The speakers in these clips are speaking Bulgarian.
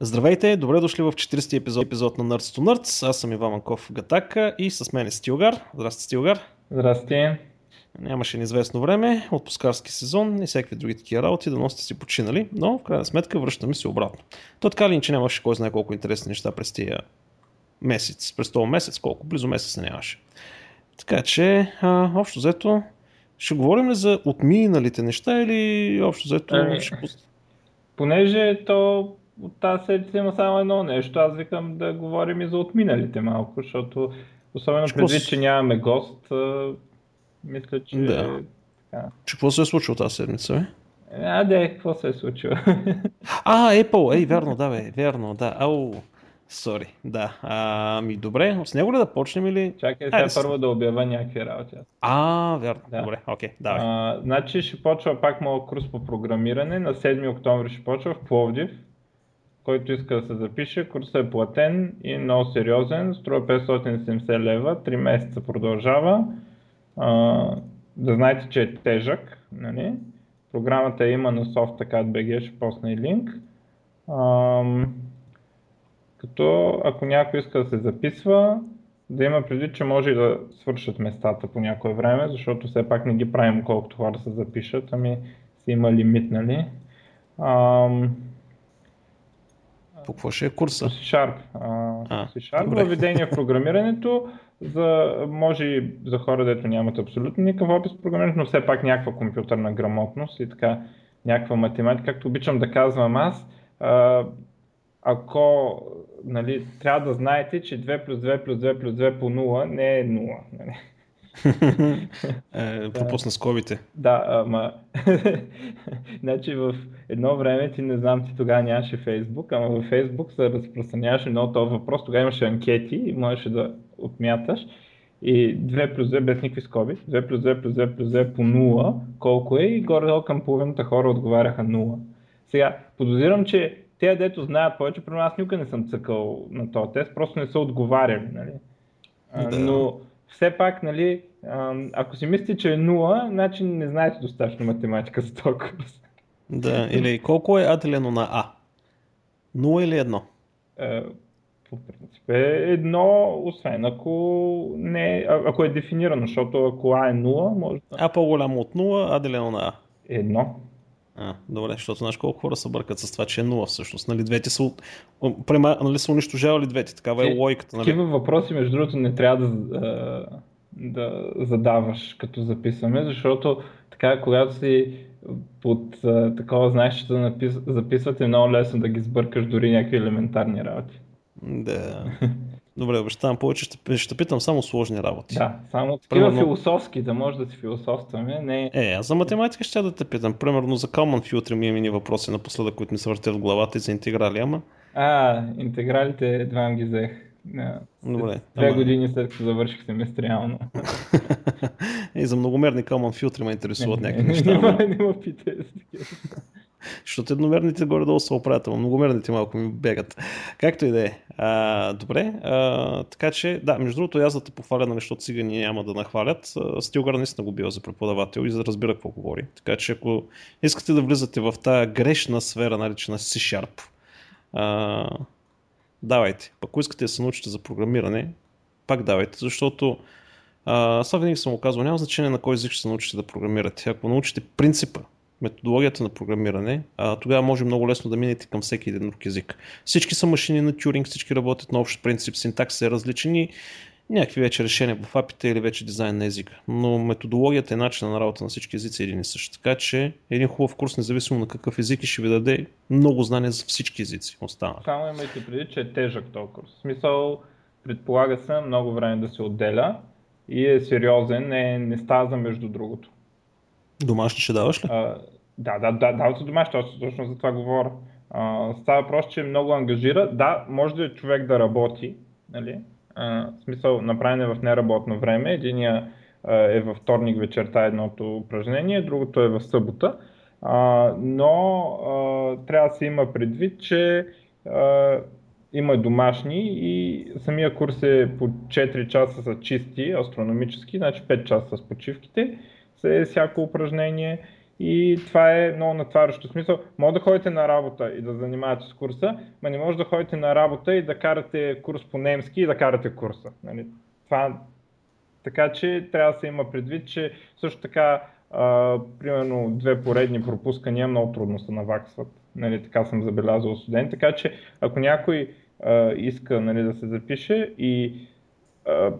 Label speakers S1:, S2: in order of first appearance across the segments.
S1: Здравейте, добре дошли в 40-ти епизод, епизод на Nerds to Nerds. Аз съм Иван Манков Гатака и с мен е Стилгар. Здрасти, Стилгар.
S2: Здрасти.
S1: Нямаше неизвестно време, отпускарски сезон и всякакви други такива работи, да носите си починали, но в крайна сметка връщаме се обратно. То така ли, че нямаше кой знае колко интересни неща през тия месец, през този месец, колко близо месец не нямаше. Така че, а, общо взето, ще говорим ли за отминалите неща или общо взето
S2: Ами,
S1: ще...
S2: Понеже то от тази седмица има само едно нещо, аз викам да говорим и за отминалите малко, защото особено
S1: Що
S2: предвид,
S1: с-
S2: че нямаме гост, а, мисля, че...
S1: Да.
S2: Така.
S1: Че какво се е случило тази седмица, бе?
S2: А, де, какво се е случило?
S1: А, Apple, ей, вярно, да, бе, вярно, да. Ау, сори, да. А, ми добре, с него ли да почнем или...
S2: Чакай сега
S1: с-
S2: първо да обява някакви работи.
S1: А, вярно,
S2: Да.
S1: добре, окей, давай.
S2: А, значи ще почва пак моят курс по програмиране. На 7 октомври ще почва в Пловдив. Който иска да се запише, курсът е платен и много сериозен. Струва 570 лева, 3 месеца продължава. А, да знаете, че е тежък. Нали? Програмата има на softacat.bg, ще посна и линк. Ам, като ако някой иска да се записва, да има предвид, че може и да свършат местата по някое време, защото все пак не ги правим колкото хора се запишат, ами си има лимит, нали? Ам,
S1: По какво ще е курса?
S2: C-Sharp. C-Sharp, въведение в програмирането, за, може и за хора, дето нямат абсолютно никакъв опит в програмирането, но все пак някаква компютърна грамотност и така някаква математика, както обичам да казвам аз. А, ако нали, трябва да знаете, че 2 плюс 2 плюс 2 плюс 2 по 0 не е 0. Нали?
S1: Е, пропусна скобите.
S2: Да, ама значи в едно време ти не знам, ти тогава нямаше Фейсбук, ама във Фейсбук се разпространяваше много този въпрос, тогава имаше анкети и можеше да отмяташ. И 2 плюс 2 без никакви скоби, 2 плюс 2 плюс 2 плюс 2 по 0, колко е и горе-долу към половината хора отговаряха 0. Сега, подозирам, че те, дето знаят повече, при аз никога не съм цъкал на този тест, просто не са отговаряли, нали?
S1: Да.
S2: Но все пак, нали, ако си мислите, че е 0, значи не знаете достатъчно математика за този курс.
S1: Да, или колко е А делено на А? 0 или 1?
S2: Е, По принцип е едно, освен ако, не, а- ако е дефинирано, защото ако А е 0, може да
S1: А по-голямо от 0, А делено на А.
S2: е едно.
S1: А, добре, защото знаеш колко хора се бъркат с това, че е 0 всъщност. Нали, двете са, према, нали, са унищожавали двете, такава е логиката. Нали?
S2: Такива въпроси, между другото, не трябва да, а, да задаваш като записваме, защото така, когато си под а, такова знаеш, че да напис... записвате, е много лесно да ги сбъркаш дори някакви елементарни работи.
S1: Да. Добре, обещавам повече, ще, ще питам само сложни работи.
S2: Да, само такива
S1: Примерно-
S2: философски, да може да си философстваме, не
S1: Е, аз за математика ще да те питам. Примерно за Kalman Filter ми имени въпроси напоследък, които ми се въртят в главата и за интеграли, ама
S2: А, интегралите едва ги взех. Да.
S1: добре.
S2: Две
S1: Ама...
S2: години след като завърших семестриално.
S1: и за многомерни Kalman Filter ме интересуват
S2: Не,
S1: някакви
S2: не,
S1: неща.
S2: Не,
S1: ама-
S2: не, не ме питай.
S1: Защото едномерните горе-долу се оправят, ама многомерните малко ми бегат. Както и да е. А, Добре, а, така че, да, между другото, аз да те похваля, нали, защото цигани няма да нахвалят. Стилгар наистина го бива за преподавател и за да разбира какво говори. Така че, ако искате да влизате в тази грешна сфера, наречена C-Sharp, давайте. Ако искате да се научите за програмиране, пак давайте, защото това винаги съм го казвал, няма значение на кой език ще се научите да програмирате. Ако научите принципа, методологията на програмиране, а, тогава може много лесно да минете към всеки един друг език. Всички са машини на Тюринг, всички работят на общ принцип, синтакс е различен и някакви вече решения в апите или вече дизайн на езика. Но методологията и начина на работа на всички езици е един и същ. Така че един хубав курс, независимо на какъв език, ще ви даде много знания за всички езици. Останали.
S2: Само имайте преди, че е тежък този курс. В смисъл, предполага се много време да се отделя и е сериозен, не, не става за между другото.
S1: Домашни ще даваш ли?
S2: А, да, да, да, дават се домашни, точно, точно за това говоря. А, става просто, че много ангажира. Да, може да е човек да работи, нали? А, в смисъл, направен е в неработно време. Единия е във вторник вечерта едното упражнение, другото е в събота. Но трябва да се има предвид, че има домашни и самия курс е по 4 часа са чисти, астрономически, значи 5 часа с почивките, се е всяко упражнение и това е много натварящо. смисъл, може да ходите на работа и да занимавате с курса, но не може да ходите на работа и да карате курс по немски и да карате курса. Нали? Това, така че трябва да се има предвид, че също така а, примерно две поредни пропускания много трудно се наваксват. Нали, така съм забелязал студент. Така че ако някой а, иска нали, да се запише и а,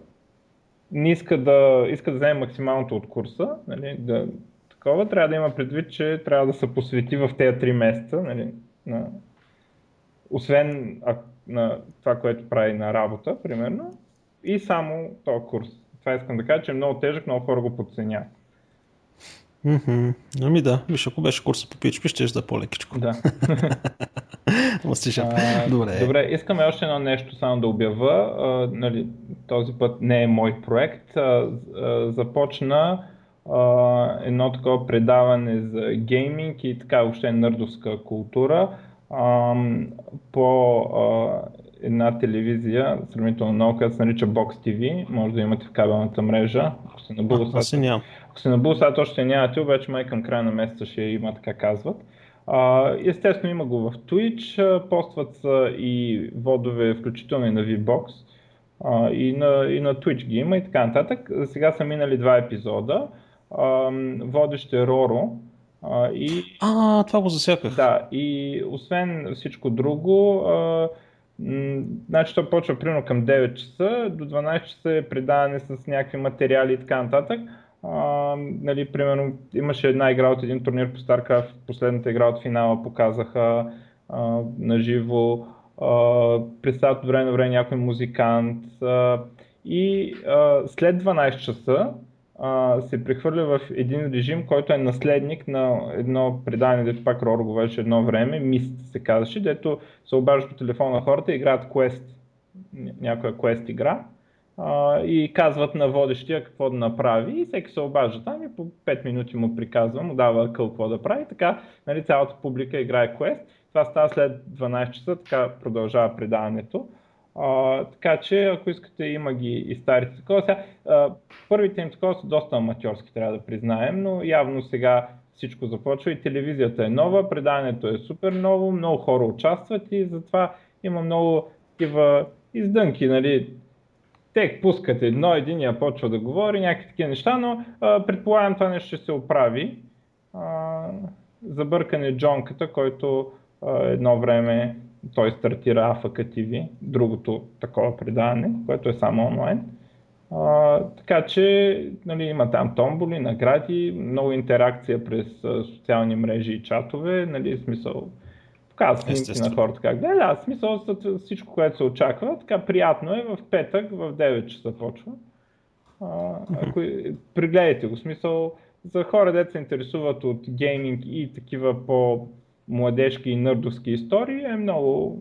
S2: не иска да, иска да вземе максималното от курса, нали, да, такова, трябва да има предвид, че трябва да се посвети в тези три месеца, нали, на, освен а, на това, което прави на работа, примерно, и само този курс. Това искам да кажа, че е много тежък, много хора го подценяват.
S1: Mm-hmm. Ами да, виж, ако беше курса по PHP, ще да е по-лекичко.
S2: Да.
S1: а, добре.
S2: Добре, искаме още едно нещо само да обява. А, нали, този път не е мой проект. А, а, започна а, едно такова предаване за гейминг и така въобще нърдовска култура а, по а, една телевизия, сравнително много, която се нарича Box TV. Може да имате в кабелната мрежа. Ако се набува
S1: Аз нямам.
S2: Ако се набува сега, още нямате, обаче май към края на месеца ще има, така казват. А, естествено има го в Twitch, постват са и водове, включително и на VBOX. А, и, на, и на Twitch ги има и така нататък. Сега са минали два епизода. Водещ е Роро. А, и,
S1: а, това го засяках.
S2: Да, и освен всичко друго, а, м- значи то почва примерно към 9 часа, до 12 часа е предаване с някакви материали и така нататък. А, нали, примерно имаше една игра от един турнир по StarCraft, последната игра от финала показаха а, на живо, представят от време на време някой музикант а, и а, след 12 часа а, се прехвърля в един режим, който е наследник на едно предаване, дето пак Рор говореше едно време, Мист се казваше, дето се обаждат по телефона на хората играят Quest, някоя Quest игра а, и казват на водещия какво да направи и всеки се обажда там и по 5 минути му приказва, му дава къл какво да прави. Така нали, цялата публика играе квест. Това става след 12 часа, така продължава предаването. Така че, ако искате, има ги и старите такова. Сега, а, първите им такова са доста аматьорски, трябва да признаем, но явно сега всичко започва и телевизията е нова, предаването е супер ново, много хора участват и затова има много такива издънки, нали, те пускат едно, един я почва да говори, някакви такива неща, но а, предполагам това нещо ще се оправи. А, забъркане Джонката, който а, едно време той стартира AFK TV, другото такова предаване, което е само онлайн. А, така че нали, има там томболи, награди, много интеракция през а, социални мрежи и чатове, нали, смисъл показва снимки на хората как да, да, смисъл всичко, което се очаква. Така приятно е в петък в 9 часа почва. А, ако, пригледайте го, смисъл за хора, деца се интересуват от гейминг и такива по-младежки и нърдовски истории, е много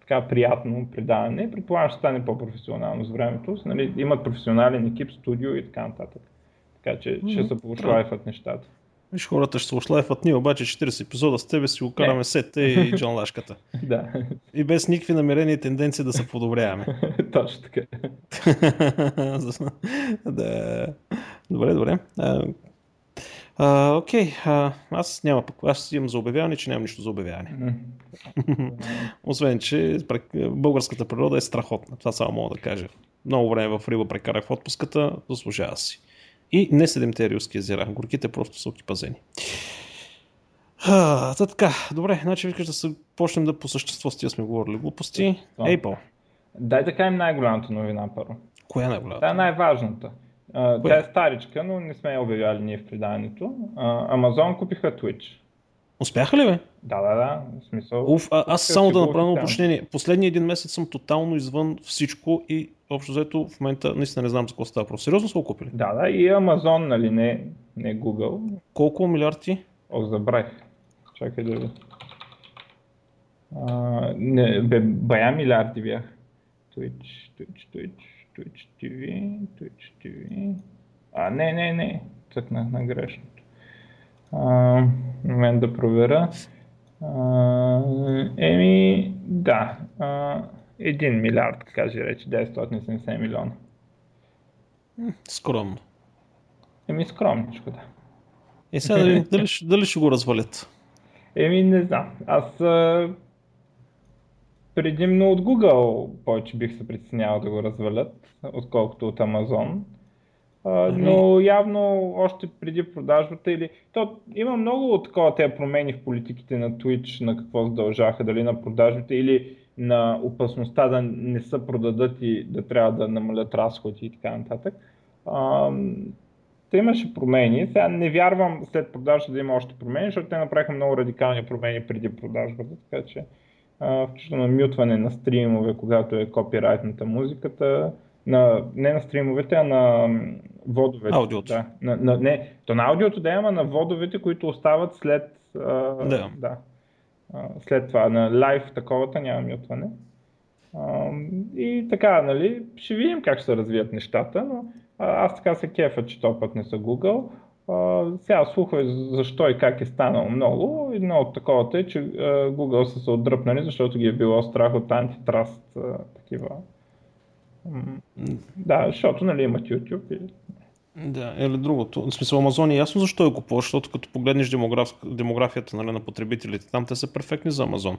S2: така приятно предаване. Предполагам, ще стане по-професионално с времето. Нали, имат професионален екип, студио и така нататък. Така че ще се получават нещата.
S1: Виж, хората ще се ошлайфат, ние обаче 40 епизода с тебе си го караме сетте и Джон Лашката.
S2: да.
S1: И без никакви намерения и тенденции да се подобряваме.
S2: Точно така.
S1: да. Добре, добре. А, окей, а, аз няма пък, аз имам за обявяване, че нямам нищо за обявяване. Освен, че българската природа е страхотна. Това само мога да кажа. Много време в Риба прекарах в отпуската, заслужава си. И не седемте рилски езера. Горките просто са окипазени. А, така, добре, значи викаш да се почнем да по същество с тия сме говорили глупости. Пол.
S2: Дай да кажем най-голямата новина първо.
S1: Коя е най-голямата?
S2: Тя е най-важната. Тя е старичка, но не сме я обявяли ние в преданието. Амазон купиха Twitch.
S1: Успяха ли бе?
S2: Да, да, да. В смисъл.
S1: Уф, а, аз само да направя уточнение. Последния един месец съм тотално извън всичко и общо взето в момента наистина не знам за какво става просто. Сериозно са го купили?
S2: Да, да, и Amazon, нали, не, не Google.
S1: Колко милиарди?
S2: О, забравих. Чакай да ви. не, бе, бая милиарди бях. Twitch, Twitch, Twitch, Twitch TV, Twitch TV. А, не, не, не. Цъкнах на грешното. А, момент да проверя. А, еми, да. А, 1 милиард, кажи речи, 970 милиона.
S1: Скромно.
S2: Еми скромничко, да.
S1: Е, сега дали, дали, дали ще го развалят?
S2: Еми, не знам. Аз а, предимно от Google повече бих се притеснявал да го развалят, отколкото от Amazon. А, но явно още преди продажбата или... То, има много от такова тези промени в политиките на Twitch, на какво задължаха, дали на продажбите или на опасността да не се продадат и да трябва да намалят разходи и така нататък. А, те имаше промени. Сега не вярвам след продажбата да има още промени, защото те направиха много радикални промени преди продажбата, така че включително мютване на стримове, когато е копирайтната музиката, на, не на стримовете, а на водовете.
S1: Аудиото.
S2: Да, на, на, не, то на аудиото да има на водовете, които остават след, а,
S1: да.
S2: Да, а, след това. На лайв таковата няма мютване. А, и така, нали, ще видим как ще се развият нещата, но аз така се кефа, че този път не са Google. Сега слухове защо и как е станало много. Едно от таковата е, че Google са се отдръпнали, защото ги е било страх от антитраст такива. Да, защото нали имат YouTube. И...
S1: Да, или другото. В смисъл Амазон е ясно защо е купуваш, защото като погледнеш демограф... демографията нали, на потребителите, там те са перфектни за Амазон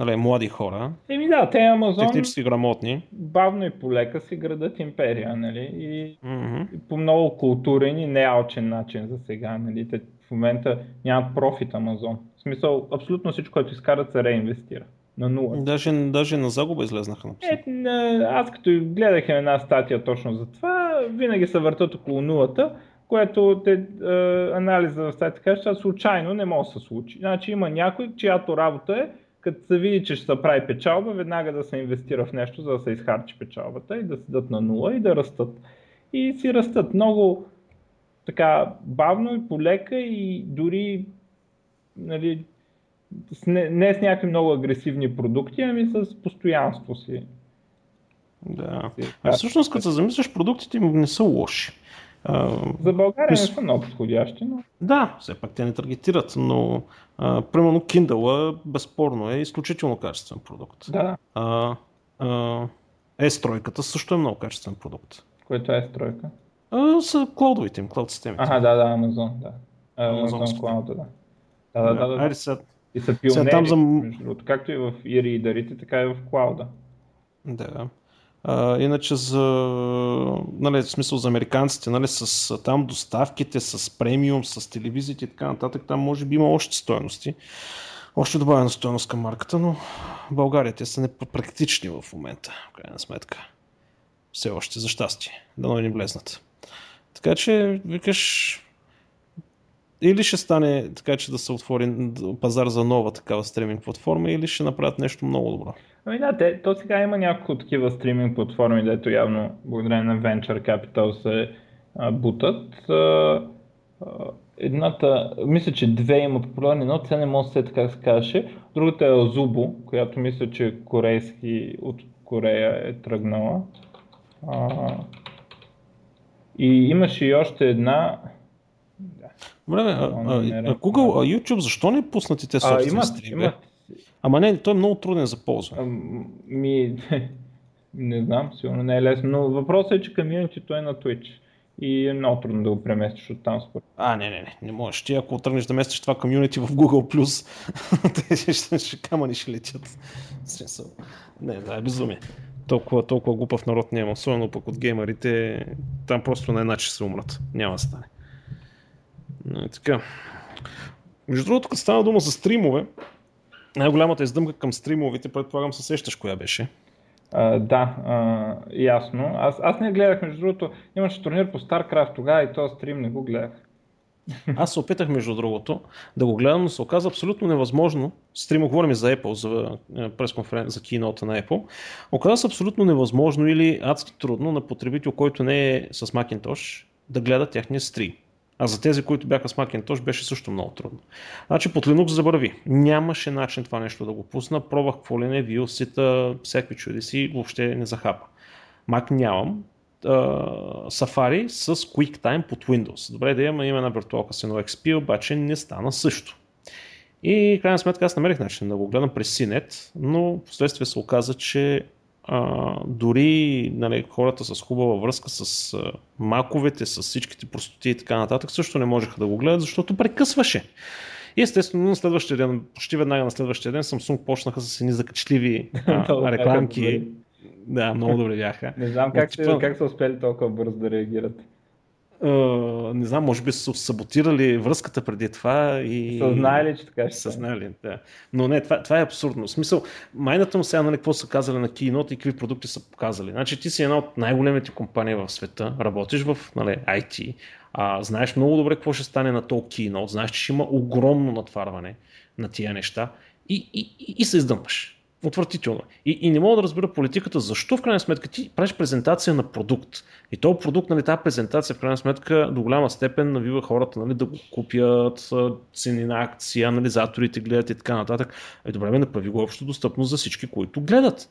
S1: нали, млади хора.
S2: Еми да, те Амазон
S1: технически грамотни.
S2: Бавно и полека си градат империя, нали? И,
S1: mm-hmm.
S2: и по много културен и неалчен начин за сега, нали? Те в момента нямат профит Амазон. В смисъл, абсолютно всичко, което изкарат, се реинвестира. На нула.
S1: Даже, даже на загуба излезнаха.
S2: Е, аз като гледах една статия точно за това, винаги се въртат около нулата, което те, е, анализа в статията каже, че случайно не може да се случи. Значи има някой, чиято работа е като се види, че ще се прави печалба, веднага да се инвестира в нещо, за да се изхарчи печалбата и да седат на нула и да растат. И си растат много така бавно и полека и дори нали, с не, не с някакви много агресивни продукти, ами с постоянство си.
S1: Да. А всъщност, като се замислиш, продуктите им не са лоши.
S2: За България не са много подходящи, но...
S1: Да, все пак те не таргетират, но а, примерно Kindle безспорно е изключително качествен продукт.
S2: Да.
S1: А, а, S-тройката също е много качествен продукт.
S2: Което е S-тройка?
S1: А, са клаудовите им, клауд системите.
S2: Ага, да, да, Amazon, да. Amazon, Amazon Cloud, да. Да, да, да. да, да.
S1: Айде сега.
S2: И са пионери, там за... между другото, както и в e дарите, така и в клауда.
S1: Да. А, иначе за, нали, в смисъл за американците, нали, с там доставките, с премиум, с телевизиите и така нататък, там може би има още стоености. Още добавена стоеност към марката, но България те са непрактични в момента, в крайна сметка. Все още, за щастие, да не влезнат. Така че, викаш, или ще стане така, че да се отвори пазар за нова такава стриминг платформа, или ще направят нещо много добро.
S2: Ами да, те, то сега има няколко такива стриминг платформи, дето явно благодарение на Venture Capital се а, бутат. А, едната, мисля, че две има популярни, но тя не може да се как се казваше. Другата е Azubo, която мисля, че корейски от Корея е тръгнала. А, и имаше и още една,
S1: Добре, а, а, а, Google, а YouTube, защо не пуснати те собствени стримове? Ама не, той е много труден за ползване.
S2: Ми, не знам, сигурно не е лесно, но въпросът е, че комьюнитито е на Twitch и е много трудно да го преместиш от там според.
S1: А, не, не, не, не можеш. Ти ако тръгнеш да местиш това комьюнити в Google+, те ще, ще камъни ще летят. Не, да, е безумие. Толкова, толкова глупав народ няма, особено пък от геймерите, там просто на една че се умрат. Няма да стане. Е така. Между другото, като стана дума за стримове, най-голямата издъмка към стримовете, предполагам, се сещаш коя беше.
S2: А, да, а, ясно. Аз, аз не гледах, между другото, имаше турнир по StarCraft тогава и този стрим не го гледах.
S1: Аз се опитах, между другото, да го гледам, но се оказа абсолютно невъзможно. Стрима говорим за Apple, за е, пресконференция, за кинота на Apple. Оказа се абсолютно невъзможно или адски трудно на потребител, който не е с Macintosh, да гледа тяхния стрим. А за тези, които бяха с Macintosh, беше също много трудно. Значи под Linux забрави. Нямаше начин това нещо да го пусна. Пробвах какво ли не, VLC-та, всякакви чудеси, въобще не захапа. Mac нямам. Uh, Safari с QuickTime под Windows. Добре да има, има една виртуалка с едно XP, обаче не стана също. И крайна сметка аз намерих начин да го гледам през CNET, но последствие се оказа, че а, дори нали, хората с хубава връзка с а, маковете, с всичките простоти и така нататък, също не можеха да го гледат, защото прекъсваше. И естествено на следващия ден, почти веднага на следващия ден Samsung почнаха с едни закачливи а, рекламки. Да, много добре бяха.
S2: Не знам как, типа... как са успели толкова бързо да реагират.
S1: Не знам, може би са саботирали връзката преди това и...
S2: Съзнали, че така
S1: ще Съзнали, да. Но не, това, това е абсурдно. В смисъл, майната му сега, нали, какво са казали на Keynote и какви продукти са показали. Значи ти си една от най-големите компании в света, работиш в нали, IT, а, знаеш много добре какво ще стане на този Keynote, знаеш, че ще има огромно натварване на тия неща и, и, и, и се издъмваш. Отвратително. И, и не мога да разбера политиката, защо в крайна сметка ти правиш презентация на продукт. И този продукт, нали, тази презентация в крайна сметка до голяма степен навива хората нали, да го купят, цени на акции, анализаторите гледат и така нататък. Е, добре, ме направи го общо достъпно за всички, които гледат.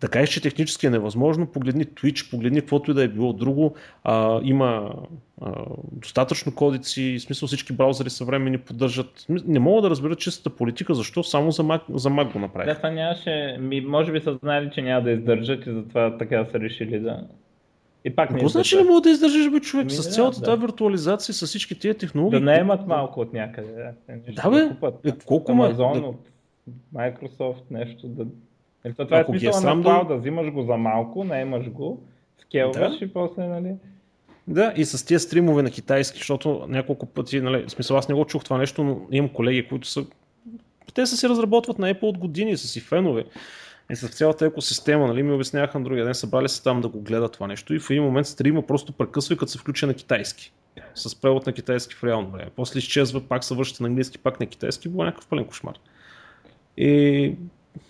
S1: Така е, че технически е невъзможно. Погледни Twitch, погледни каквото и да е било друго. А, има а, достатъчно кодици, в смисъл всички браузъри съвремени поддържат. Не мога да разбера чистата политика, защо само за Mac, за Mac го направих.
S2: Да, това нямаше, ми, може би са знали, че няма да издържат и затова така са решили да...
S1: И пак Какво значи не мога да издържиш, бе, човек, ми, с цялата да, тази виртуализация, с всички тия технологии?
S2: Да наемат малко от някъде.
S1: Да, бе, да е, колко
S2: Amazon, да... от Microsoft, нещо да ето, това е Ако е смисъл на клауда, да... взимаш го за малко, наемаш го, скелваш да. и после, нали...
S1: Да, и с тия стримове на китайски, защото няколко пъти, нали, в смисъл аз не го чух това нещо, но имам колеги, които са... Те са си разработват на Apple от години, са си фенове. И с цялата екосистема, нали, ми обясняваха на другия ден, събрали се там да го гледат това нещо и в един момент стрима просто прекъсва като се включи на китайски. С превод на китайски в реално време. После изчезва, пак се връща на английски, пак на китайски, било някакъв пълен кошмар. И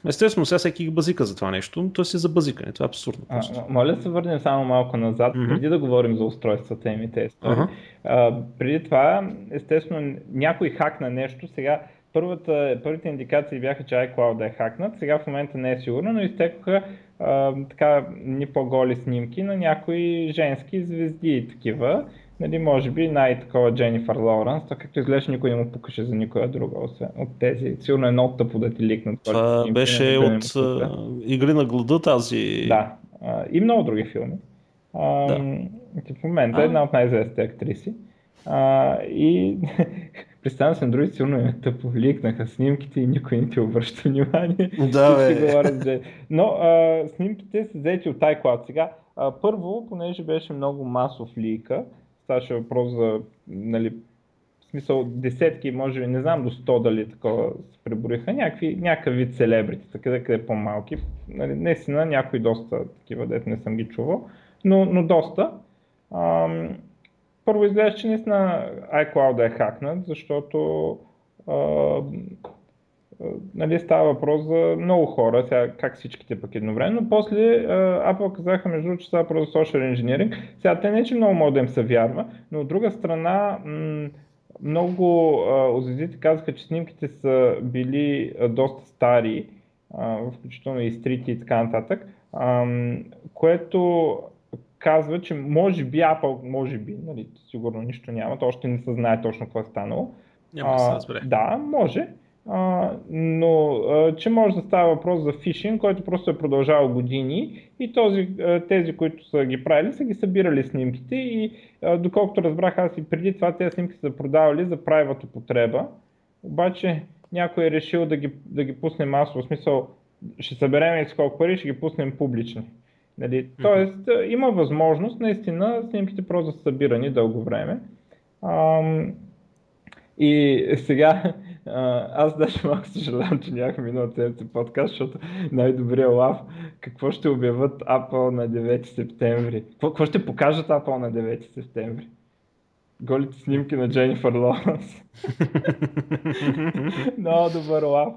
S1: Естествено, сега всеки ги базика за това нещо, но то си за базикане. Това е абсурдно.
S2: А, моля да се върнем само малко назад, mm-hmm. преди да говорим за устройствата и те Uh-huh. А, преди това, естествено, някой хакна нещо. Сега първата, първите индикации бяха, че iCloud е хакнат. Сега в момента не е сигурно, но изтекоха а, така ни по-голи снимки на някои женски звезди и такива нали, може би най-такова Дженнифър Лоуренс, така както изглежда никой не му покаже за никоя друга, освен от тези. Сигурно е много тъпо да ти ликнат.
S1: Това беше от uh, Игри на глада тази.
S2: Да, и много други филми. Да. В момента е една от най-известните актриси. Uh, и представям се на други, сигурно е тъпо, ликнаха снимките и никой не ти обръща внимание.
S1: Да, бе.
S2: Но uh, снимките са взети от iCloud. Сега, uh, първо, понеже беше много масов лика, ставаше въпрос за, нали, в смисъл десетки, може би, не знам до 100 дали такова се преброиха, някакви, някакъв вид селебрити, къде къде по-малки. Нали, наистина някои доста такива, дете не съм ги чувал, но, но доста. Ам, първо изглежда, че наистина iCloud е хакнат, защото нали, става въпрос за много хора, сега как всичките пък едновременно. После Apple казаха между другото, че става въпрос за social engineering. Сега те не, че много може да им се вярва, но от друга страна м- много озазите казаха, че снимките са били доста стари, включително и стрити и така нататък, което казва, че може би Apple, може би, нали, сигурно нищо няма, то още не се знае точно какво е станало.
S1: Няма да се разбере.
S2: Да, може а, но а, че може да става въпрос за фишинг, който просто е продължавал години и този, а, тези, които са ги правили, са ги събирали снимките и а, доколкото разбрах аз и преди това тези снимки са продавали за правилата употреба, обаче някой е решил да ги, да ги пусне масово, в смисъл ще съберем и сколко пари, ще ги пуснем публични. Нали? Тоест има възможност наистина снимките просто са събирани дълго време. А, и сега аз даже малко съжалявам, че нямах минал седмица подкаст, защото най-добрият лав, какво ще обяват Apple на 9 септември? Какво, какво ще покажат Apple на 9 септември? Голите снимки на Дженнифър Лоуренс. Много добър лав.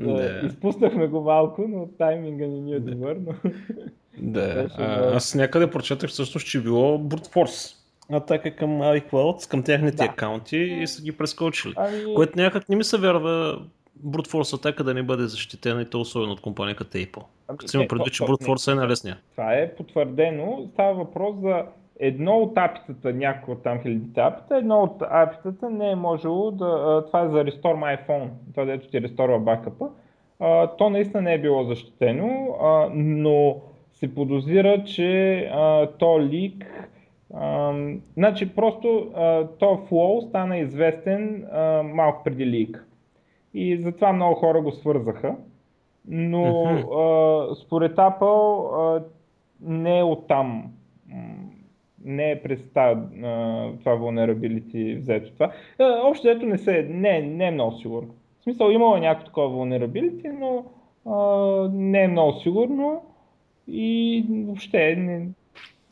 S2: Но, yeah. Изпуснахме го малко, но тайминга не ни е добър. Но...
S1: Да, а, аз някъде прочетах всъщност, че било Brute Force атака към iCloud, към техните да. акаунти и са ги прескочили. Ами... Което някак не ми се вярва Force атака да не бъде защитена и то особено от компанията Apple. Ами, Като си има предвид, че Force е най-лесния.
S2: Това е потвърдено. Става въпрос за едно от апитата, някои от там хилядите апита, едно от апитата не е можело да... Това е за Restore My iPhone, това дето ти ресторва бакъпа. то наистина не е било защитено, но се подозира, че то лик, а, значи просто а, то флоу стана известен а, малко преди лик. И затова много хора го свързаха. Но а, според Apple а, не е оттам. Не е през това, това vulnerability взето това. А, общо ето не, се, не, не е много сигурно. В смисъл имало някакво такова vulnerability, но а, не е много сигурно и въобще не...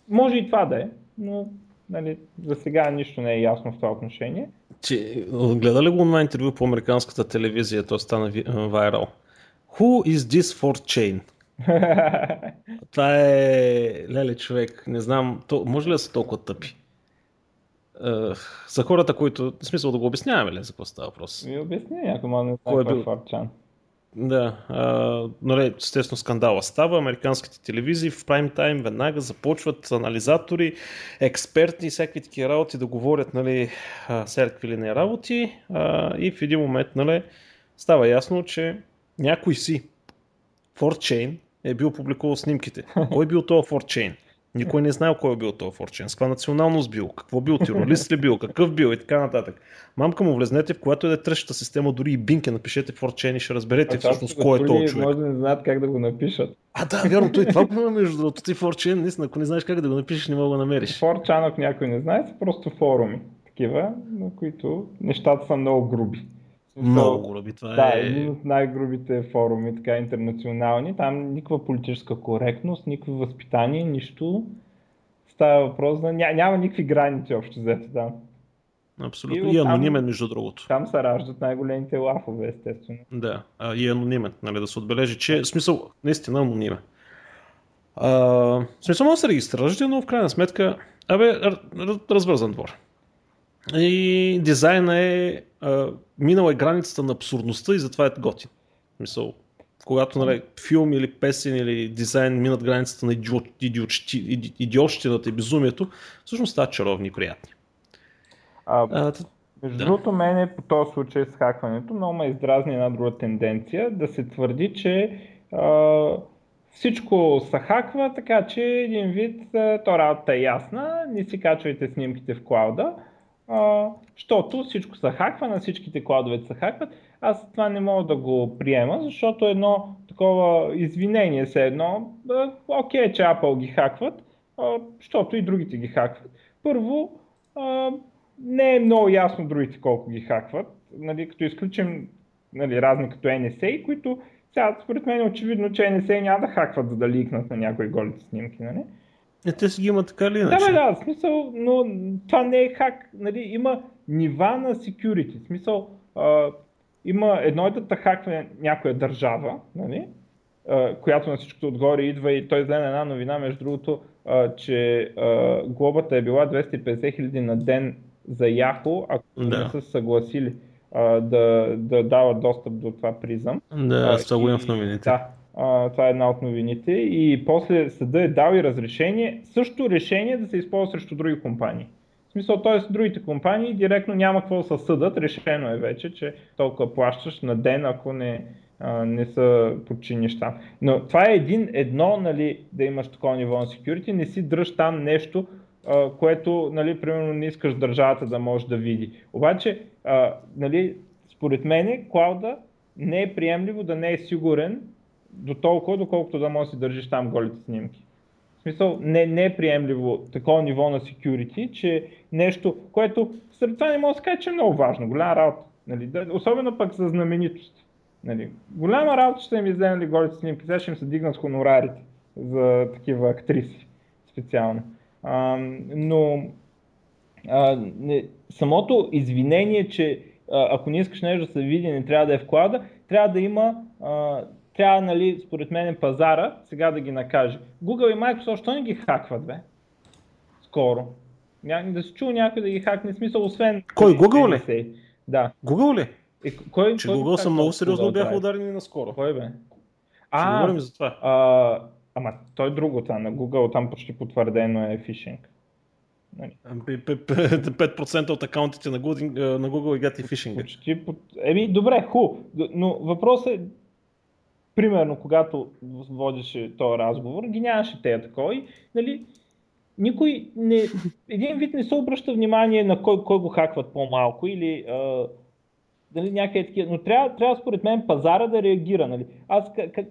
S2: може и това да е, но нали, за сега нищо не е ясно в това отношение.
S1: Че, гледа ли го онлайн интервю по американската телевизия, то стана вайрал? Who is this for chain? Това е, леле човек, не знам, то, може ли да са толкова тъпи? Uh, за хората, които, в смисъл да го обясняваме ли за какво става въпрос?
S2: Ми обясня някой, но не знае
S1: е бил...
S2: Фарчан.
S1: Да, uh, нали, естествено скандала става, американските телевизии в прайм тайм веднага започват анализатори, експерти и всякакви такива работи да говорят, нали, всякакви ли не работи uh, и в един момент, нали, става ясно, че някой си, 4chain, е бил публикувал снимките. Кой е бил този 4chain? Никой не знае кой е бил този 4chain. С каква националност бил, какво бил, терорист ли бил, какъв бил и така нататък. Мамка му влезнете в която е да тръщата система, дори и бинке, напишете 4chain и ще разберете а всъщност кой е този човек.
S2: Може да не знаят как да го напишат.
S1: А да, вярно, той това го между другото. Ти 4chain, наистина, ако не знаеш как да го напишеш, не мога да намериш.
S2: 4chan, ако някой не знае, са просто форуми. Такива, на които нещата са много груби.
S1: Много груби, това
S2: да,
S1: е...
S2: един от най-грубите форуми, така интернационални. Там никаква политическа коректност, никакво възпитание, нищо. Става въпрос за... Ня, няма никакви граници общо взето там.
S1: Абсолютно. И, и анонимен, между другото.
S2: Там се раждат най-големите лафове, естествено.
S1: Да, а, и анонимен, нали, да се отбележи, че, смисъл, наистина анонимен. А, смисъл, може да се регистрираш, но в крайна сметка, абе, развързан двор. И дизайна е а, минал е границата на абсурдността и затова е готин. Мисъл, когато нали, филм или песен или дизайн минат границата на идиотщината и безумието, всъщност стават чаровни и приятни.
S2: А, а, между да. другото, мене по този случай с хакването много ме издразни една друга тенденция да се твърди, че а, всичко се хаква, така че един вид, то работа е ясна, не си качвайте снимките в клауда, защото всичко се хаква, на всичките кладове се хакват. Аз това не мога да го приема, защото едно такова извинение се едно, окей, че Apple ги хакват, защото и другите ги хакват. Първо, не е много ясно другите колко ги хакват, нали, като изключим нали, разни като NSA, които сега според мен е очевидно, че NSA няма да хакват, за да ликнат на някои голите снимки. Нали?
S1: Е, те си ги имат така ли иначе?
S2: Да, да, в смисъл, но това не е хак. Нали, има нива на security. В смисъл, а, има едно е да хаква някоя държава, нали, а, която на всичкото отгоре идва и той взе една новина, между другото, а, че а, глобата е била 250 хиляди на ден за Yahoo, ако да. не са съгласили а, да, да дават достъп до това призъм.
S1: Да, аз това го имам в новините.
S2: Да, това е една от новините. И после съда е дал и разрешение, също решение да се използва срещу други компании. В смисъл, т.е. другите компании директно няма какво да съдът, решено е вече, че толкова плащаш на ден, ако не, а, не са подчиниш там. Но това е един, едно, нали, да имаш такова ниво на security, не си дръж там нещо, а, което, нали, примерно не искаш държавата да може да види. Обаче, а, нали, според мен, клауда не е приемливо да не е сигурен до толкова, доколкото да можеш да си държиш там голите снимки. В смисъл, не, не е приемливо такова ниво на security, че нещо, което сред това не мога да се каже, че е много важно, голяма работа. Нали? Особено пък за знаменитост. Нали? Голяма работа ще им изденали голите снимки, сега ще им се дигнат хонорарите за такива актриси специално. А, но а, не, самото извинение, че ако не искаш нещо да се види, не трябва да е в клада, трябва да има а, трябва, нали, според мен, пазара сега да ги накаже. Google и Microsoft, защо не ги хакват, бе? Скоро. Ня... Да се чул някой да ги хакне, смисъл, освен...
S1: Кой, Google ли?
S2: Да.
S1: Google ли?
S2: Е, кой,
S1: че кой Google са много сериозно бяха ударени наскоро.
S2: Кой бе?
S1: А, говорим за това.
S2: А, ама той е друго там, на Google там почти потвърдено е фишинг.
S1: 5% нали? от акаунтите на Google, на Google и фишинг.
S2: Почти, еми добре, ху, но въпросът е примерно, когато водеше този разговор, ги нямаше тези такова и, нали, никой не, един вид не се обръща внимание на кой, кой го хакват по-малко или а, дали някъде такива, но трябва, трябва според мен пазара да реагира. Нали. Аз как,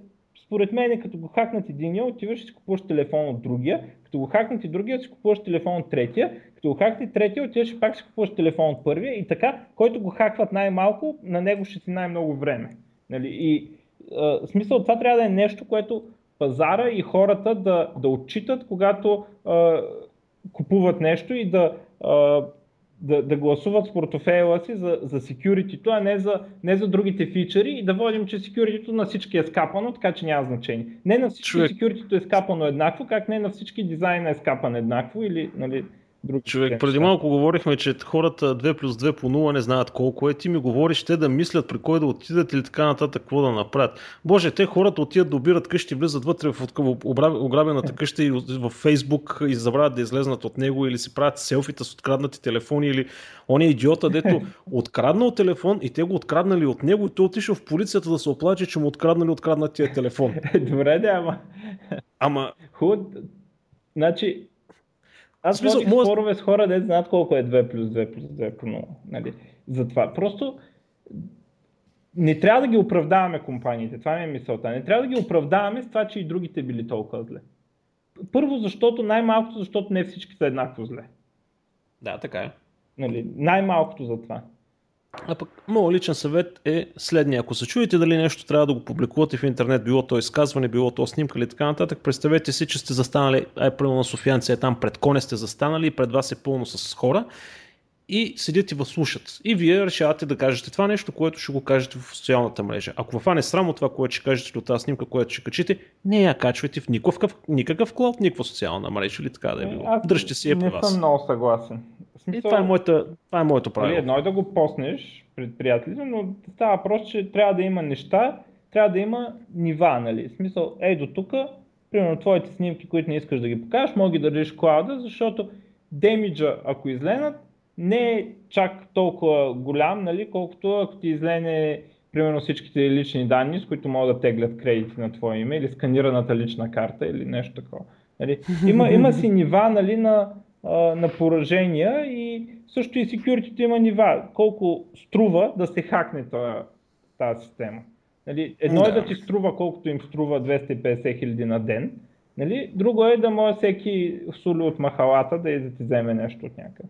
S2: според мен, като го хакнат единия, отиваш и си купуваш телефон от другия, като го хакнат и другия, си купуваш телефон от третия, като го хакнат и третия, отиваш и пак си купуваш телефон от първия и така, който го хакват най-малко, на него ще си най-много време. Нали? И а, смисъл, това трябва да е нещо, което пазара и хората да, да отчитат, когато а, купуват нещо и да а, да, да гласуват с портофейла си за, за security а не за, не за другите фичери и да водим, че security на всички е скапано, така че няма значение. Не на всички Човек... security е скапано еднакво, как не на всички дизайна е скапан еднакво или нали,
S1: друг Човек, преди малко говорихме, че хората 2 плюс 2 по 0 не знаят колко е. Ти ми говориш те да мислят при кой да отидат или така нататък, какво да направят. Боже, те хората отидат да обират къщи, влизат вътре в ограбената къща и в Фейсбук и забравят да излезнат от него или си правят селфита с откраднати телефони или он е идиота, дето откраднал телефон и те го откраднали от него и той отишъл в полицията да се оплаче, че му откраднали откраднатия телефон.
S2: Добре, да, ама.
S1: Ама.
S2: Значи, аз смисъл, водих спорове с хора, де знаят колко е 2 плюс 2 плюс 2 по 0. Нали? Затова. Просто не трябва да ги оправдаваме компаниите. Това ми е мисълта. Не трябва да ги оправдаваме с това, че и другите били толкова зле. Първо, защото най-малкото, защото не всички са еднакво зле.
S1: Да, така е.
S2: Нали? Най-малкото за това.
S1: А пък, моят личен съвет е следния. Ако се чуете дали нещо трябва да го публикувате в интернет, било то изказване, било то снимка или така нататък, представете си, че сте застанали, ай, примерно на Софианция, там пред коне сте застанали и пред вас е пълно с хора и седят и вас слушат. И вие решавате да кажете това нещо, което ще го кажете в социалната мрежа. Ако във фане срамо това, което ще кажете от тази снимка, която ще качите, не я качвайте в никакъв, никакъв клауд, никаква социална мрежа или така да е било. Дръжте си
S2: е при
S1: вас.
S2: Не съм много съгласен.
S1: Смисъл, и това е, моята, това е моето правило.
S2: Нали, едно е да го поснеш пред приятелите, но става въпрос, че трябва да има неща, трябва да има нива, нали? В смисъл, ей до тук, примерно твоите снимки, които не искаш да ги покажеш, мога да държиш клауда, защото демиджа, ако изленат, не е чак толкова голям, нали, колкото ако ти излене примерно всичките лични данни, с които могат да теглят кредити на твое име или сканираната лична карта или нещо такова. Нали. Има, има си нива нали, на, на поражения и също и security има нива. Колко струва да се хакне тази система. Нали, едно да. е да ти струва колкото им струва 250 хиляди на ден, нали, друго е да може всеки сули от махалата да, и да ти вземе нещо от някъде.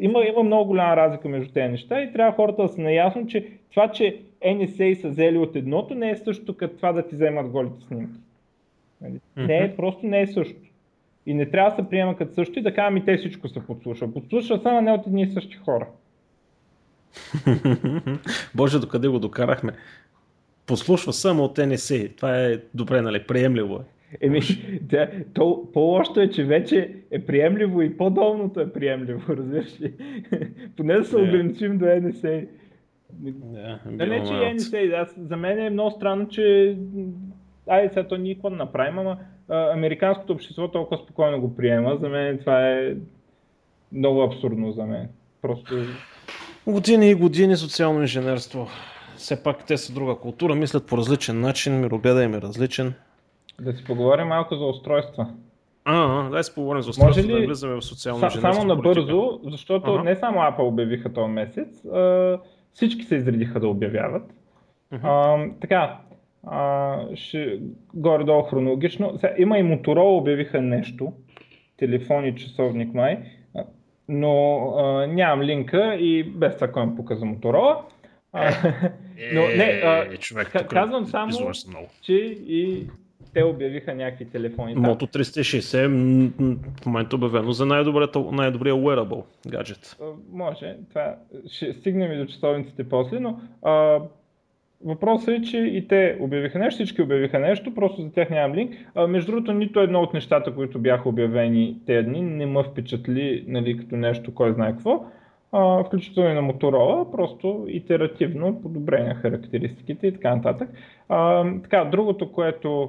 S2: Има, има много голяма разлика между тези неща и трябва хората да са наясно, че това, че NSA са взели от едното, не е също като това да ти вземат голите снимки. Нали? Mm-hmm. Не е, просто не е също. И не трябва да се приема като също и да кажа, ми те всичко се подслушва. Подслушва само не от едни и същи хора.
S1: Боже, докъде го докарахме? Послушва само от NSA. Това е добре, нали? Приемливо е.
S2: Еми, да, то, по-лошото е, че вече е приемливо и по-долното е приемливо, разбираш ли? Поне да се yeah. ограничим до NSA. Yeah, да, не, че NSA, за мен е много странно, че айде сега то никога не направим, ама американското общество толкова спокойно го приема. За мен това е много абсурдно за мен. Просто...
S1: Години и години социално инженерство. Все пак те са друга култура, мислят по различен начин, мирогледа им е различен.
S2: Да си поговорим малко за устройства.
S1: А, дай си поговорим за устройства, Може ли... да влизаме в социално
S2: Са, Само набързо, защото ага. не само Apple обявиха този месец, а, всички се изредиха да обявяват. Uh-huh. А, така, а, ще, горе-долу хронологично. Сега, има и Motorola обявиха нещо, телефон и часовник май, но а, нямам линка и без това кой показа за Motorola.
S1: но не, а, е, човек,
S2: казвам само, че и те обявиха някакви телефони.
S1: Moto 360 в момента обявено за най-добрия, най-добрия wearable гаджет.
S2: Може, това ще стигнем и до часовниците после, но а, въпросът е, че и те обявиха нещо, всички обявиха нещо, просто за тях нямам линк. А, между другото, нито едно от нещата, които бяха обявени тези дни, не ме впечатли нали, като нещо, кой знае какво. А, включително и на Motorola, просто итеративно подобрение характеристиките и така нататък. А, така, другото, което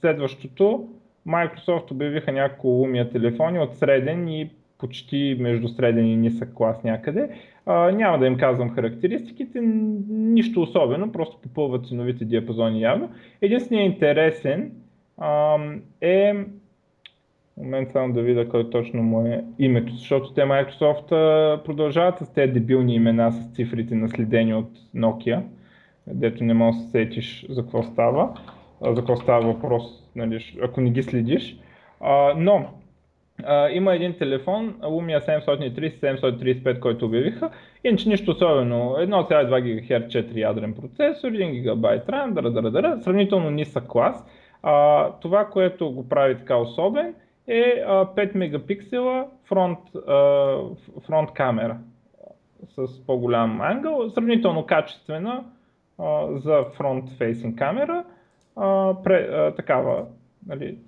S2: следващото, Microsoft обявиха няколко умия телефони от среден и почти между среден и нисък клас някъде. А, няма да им казвам характеристиките, нищо особено, просто попълват ценовите диапазони явно. Единственият интересен а, е момент само да видя кой точно му е името, защото те Microsoft продължават с тези дебилни имена с цифрите наследени от Nokia, дето не можеш да се сетиш за какво става, за какво става въпрос, нали, ако не ги следиш. А, но има един телефон, Lumia 730-735, който обявиха. Иначе нищо особено. 1,2 ГГц 4 ядрен процесор, 1 ГБ RAM, дара, дара, дара, сравнително нисък клас. А, това, което го прави така особен, е а, 5 мегапиксела фронт, фронт камера с по-голям ангъл, сравнително качествена за фронт-фейсинг камера, а, такава нали,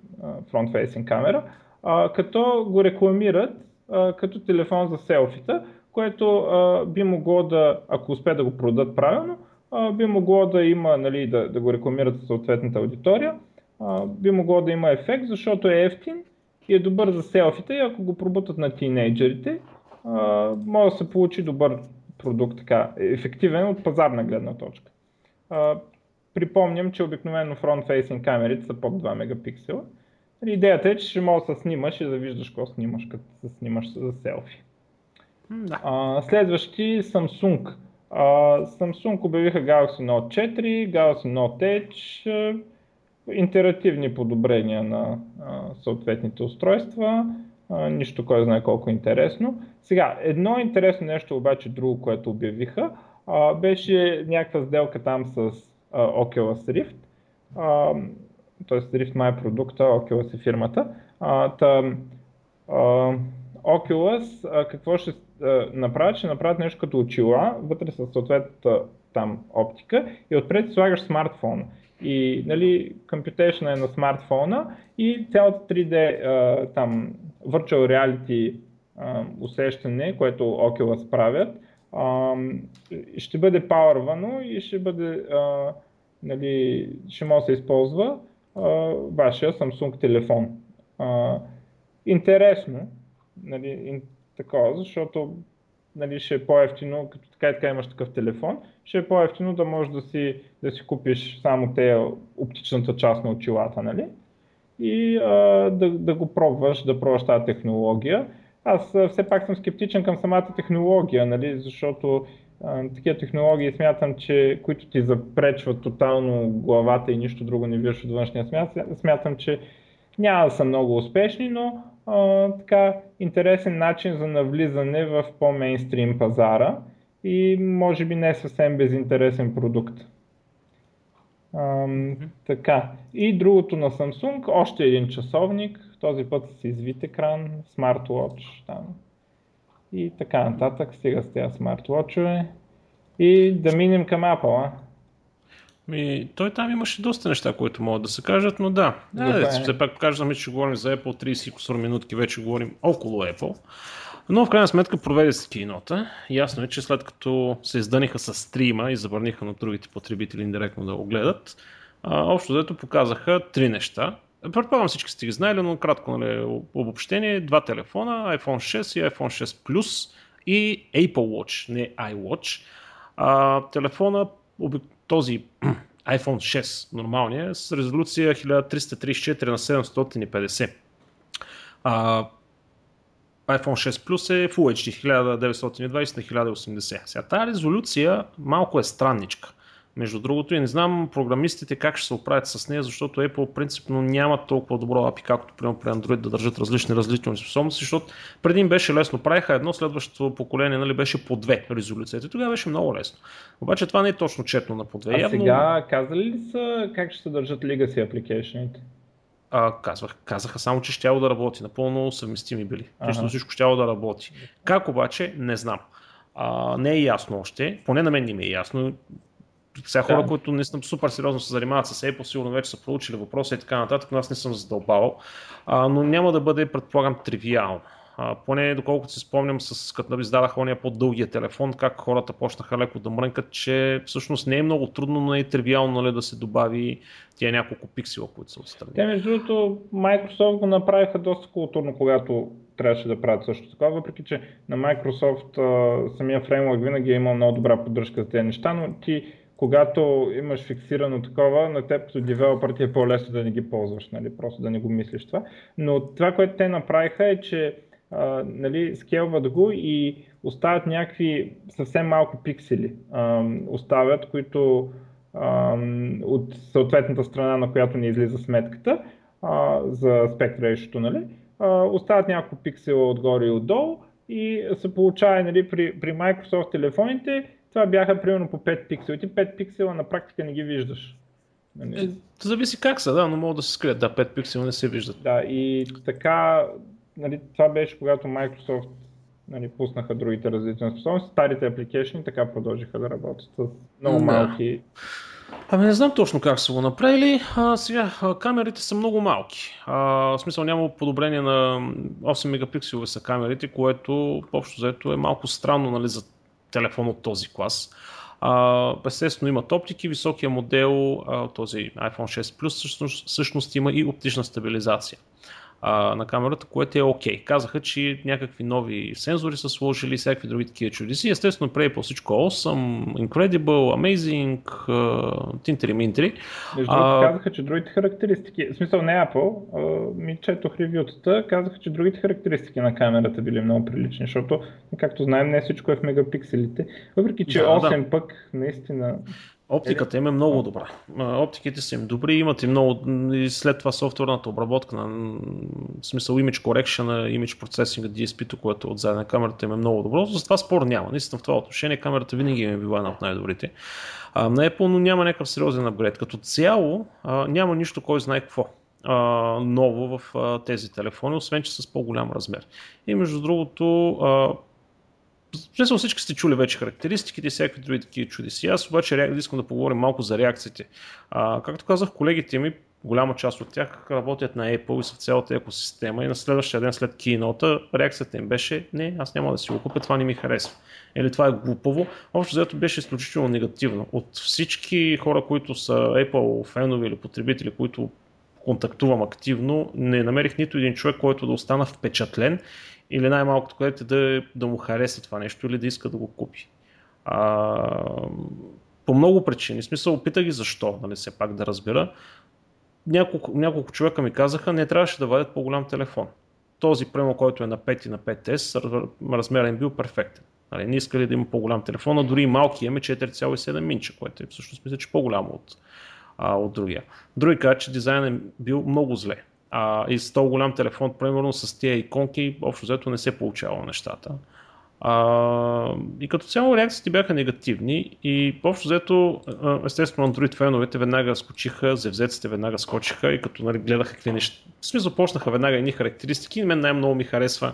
S2: фронт-фейсинг камера а, като го рекламират а, като телефон за селфита, което а, би могло да, ако успе да го продадат правилно, а, би могло да има, нали, да, да го рекламират за съответната аудитория, а, би могло да има ефект, защото е ефтин и е добър за селфита и ако го пробутат на тинейджерите, а, може да се получи добър продукт, така, ефективен от пазарна гледна точка. А, припомням, че обикновено фронт-фейсинг камерите са под 2 мегапиксела идеята е, че ще можеш да снимаш и да виждаш какво снимаш, като се снимаш за селфи.
S1: Да.
S2: А, следващи Samsung. А, Samsung обявиха Galaxy Note 4, Galaxy Note Edge, интерактивни подобрения на а, съответните устройства, а, нищо кой знае колко интересно. Сега, едно интересно нещо обаче, друго, което обявиха, а, беше някаква сделка там с а, Oculus Rift. А, т.е. Rift My е продукта, Oculus е фирмата. А, та, а, Oculus а, какво ще а, направят? Ще направят нещо като очила, вътре с съответната там оптика и отпред слагаш смартфон. И нали, computation е на смартфона и цялата 3D а, там virtual reality а, усещане, което Oculus правят, а, ще бъде пауървано и ще бъде а, нали, ще може да се използва вашия Samsung телефон. А, интересно, нали, такова, защото нали, ще е по-ефтино, като така и така имаш такъв телефон, ще е по-ефтино да можеш да си, да си купиш само те оптичната част на очилата, нали? И а, да, да го пробваш, да пробваш тази технология. Аз все пак съм скептичен към самата технология, нали, защото такива технологии смятам, че които ти запречват тотално главата и нищо друго не виждаш от външния смят, смятам, че няма да са много успешни, но а, така интересен начин за навлизане в по-мейнстрим пазара и може би не съвсем безинтересен продукт. А, mm-hmm. Така. И другото на Samsung, още един часовник, този път с извит екран, смарт-watch там и така нататък. Стига с тези смарт-вотчове. И да минем към Apple, а?
S1: Ми, той там имаше доста неща, които могат да се кажат, но да. да все пак кажем, че говорим за Apple 30 минутки, вече говорим около Apple. Но в крайна сметка проведе се кинота. Ясно е, че след като се издъниха с стрима и забраниха на другите потребители индиректно да го гледат, а, общо взето показаха три неща. Предполагам всички сте ги знаели, но кратко нали, обобщение. Два телефона, iPhone 6 и iPhone 6 Plus и Apple Watch, не iWatch. А, телефона, този iPhone 6, нормалния, с резолюция 1334 на 750. А, iPhone 6 Plus е Full HD 1920 на 1080. Сега тази резолюция малко е странничка. Между другото, и не знам програмистите как ще се оправят с нея, защото Apple принципно няма толкова добро API, както примерно при Android да държат различни различни способности, защото преди им беше лесно. Правиха едно, следващото поколение нали, беше по две резолюцията. Тогава беше много лесно. Обаче това не е точно четно на по две.
S2: А Явно... сега казали ли са как ще се държат Legacy апликейшените?
S1: А, казвах, казаха само, че ще да работи. Напълно съвместими били. Ага. всичко ще да работи. Как обаче, не знам. А, не е ясно още. Поне на мен не ми е ясно. Сега хора, да. които не съм супер сериозно се занимават с Apple, сигурно вече са проучили въпроса и така нататък, но аз не съм задълбавал. А, но няма да бъде, предполагам, тривиално. А, поне доколкото си спомням, с, като издадаха ония по-дългия телефон, как хората почнаха леко да мрънкат, че всъщност не е много трудно, но е тривиално нали, да се добави тия няколко пиксела, които са отстрани.
S2: Те, между другото, Microsoft го направиха доста културно, когато трябваше да правят също така, въпреки че на Microsoft а, самия фреймворк винаги е имал много добра поддръжка за тези неща, но ти когато имаш фиксирано такова, на теб като девелопър ти е по-лесно да не ги ползваш, нали? просто да не го мислиш това. Но това, което те направиха е, че а, нали, скелват го и оставят някакви съвсем малко пиксели. А, оставят, които а, от съответната страна, на която ни излиза сметката а, за aspect ratio, нали? а, оставят няколко пиксела отгоре и отдолу и се получава нали, при, при Microsoft телефоните това бяха примерно по 5 пиксела. Ти 5 пиксела на практика не ги виждаш.
S1: Нали? Е, зависи как са, да, но могат да се скрият. Да, 5 пиксела не се виждат.
S2: Да, и така, нали, това беше когато Microsoft нали, пуснаха другите различни способности. Старите апликейшни така продължиха да работят с много да. малки.
S1: Ами не знам точно как са го направили. А, сега, камерите са много малки. А, в смисъл няма подобрение на 8 мегапикселови са камерите, което общо взето е малко странно нали, за телефон от този клас. А, естествено имат оптики, високия модел, а, този iPhone 6 Plus всъщност, всъщност има и оптична стабилизация а, на камерата, което е окей. Okay. Казаха, че някакви нови сензори са сложили, всякакви други такива чудеси. Естествено, преди по всичко awesome, incredible, amazing, тинтери минтери.
S2: Между другото, казаха, че другите характеристики, в смисъл не Apple, а, ми четох ревютата, казаха, че другите характеристики на камерата били много прилични, защото, както знаем, не всичко е в мегапикселите. Въпреки, че да, 8 да. пък наистина
S1: Оптиката им е много добра. Оптиките са им добри, имат и много и след това софтуерната обработка на в смисъл image correction, image processing, DSP-то, което е от задна камерата им е много добро. За това спор няма. Наистина в това отношение камерата винаги им е била една от най-добрите. А, на Apple но няма някакъв сериозен апгрейд. Като цяло а, няма нищо, кой знае какво а, ново в а, тези телефони, освен че с по-голям размер. И между другото, а, смисъл всички сте чули вече характеристиките и всякакви други такива чудеси. Аз обаче искам да поговорим малко за реакциите. А, както казах, колегите ми, голяма част от тях работят на Apple и са в цялата екосистема и на следващия ден след кинота реакцията им беше не, аз няма да си го купя, това не ми харесва. Или това е глупаво. Общо взето беше изключително негативно. От всички хора, които са Apple фенове или потребители, които контактувам активно, не намерих нито един човек, който да остана впечатлен или най-малкото, което е да, да му хареса това нещо или да иска да го купи. А, по много причини. В смисъл, опитах ги защо, нали, все пак да разбера. Няколко, няколко човека ми казаха, не трябваше да вадят по-голям телефон. Този, прямо, който е на 5 и на 5S, размерът им бил перфектен. Нали, не искали да има по-голям телефон, а дори и малки имаме 4,7 инча, което е всъщност мисля, че по-голямо от, а, от другия. Други казват, че дизайнът е бил много зле а, и с този голям телефон, примерно с тия иконки, общо взето не се получава нещата. А, и като цяло реакциите бяха негативни и общо взето, естествено, Android феновете веднага скочиха, зевзеците веднага скочиха и като нали, гледаха какви неща. В смисъл, почнаха веднага едни характеристики и мен най-много ми харесва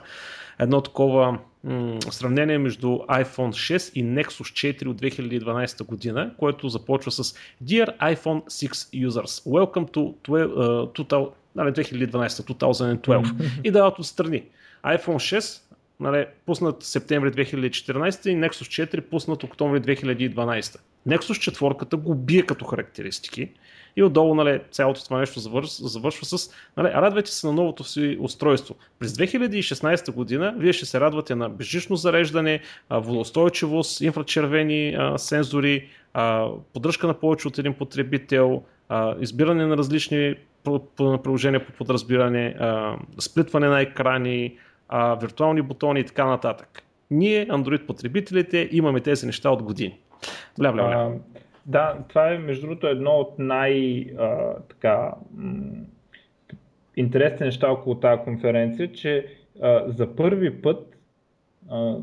S1: едно такова м- сравнение между iPhone 6 и Nexus 4 от 2012 година, което започва с Dear iPhone 6 users, welcome to 12, uh, нали, 2012, 2012 и дават отстрани. iPhone 6 нали, пуснат септември 2014 и Nexus 4 пуснат октомври 2012. Nexus 4 го бие като характеристики и отдолу нали, цялото това нещо завършва, завършва с нали, радвайте се на новото си устройство. През 2016 година вие ще се радвате на безжично зареждане, водоустойчивост, инфрачервени а, сензори, а, поддръжка на повече от един потребител, избиране на различни приложения по подразбиране, сплитване на екрани, виртуални бутони и така нататък. Ние, Android потребителите, имаме тези неща от години. Бля, бля, бля. А,
S2: да, това е между другото едно от най- а, така, м- интересни неща около тази конференция, че а, за първи път, а,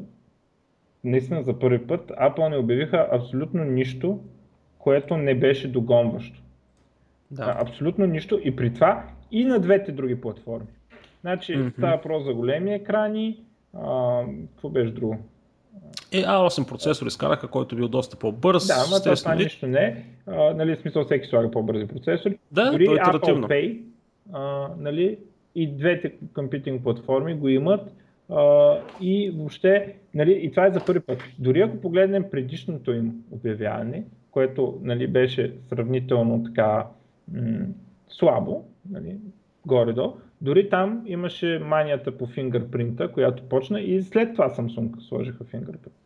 S2: наистина за първи път, Apple не обявиха абсолютно нищо, което не беше догонващо. Да. А, абсолютно нищо и при това и на двете други платформи. Значи mm-hmm. става въпрос за големи екрани, а, какво беше друго?
S1: Е, A8 процесор изкараха, който бил доста по-бърз.
S2: Да, но това нищо не. А, нали, смисъл всеки слага по-бързи процесори.
S1: Да, Дори то е Apple
S2: Pay, а, нали, и двете компютинг платформи го имат. А, и въобще, нали, и това е за първи път. Дори ако погледнем предишното им обявяване, което нали, беше сравнително така м- слабо, нали, горе-долу, дори там имаше манията по фингърпринта, която почна и след това Samsung сложиха фингърпринт.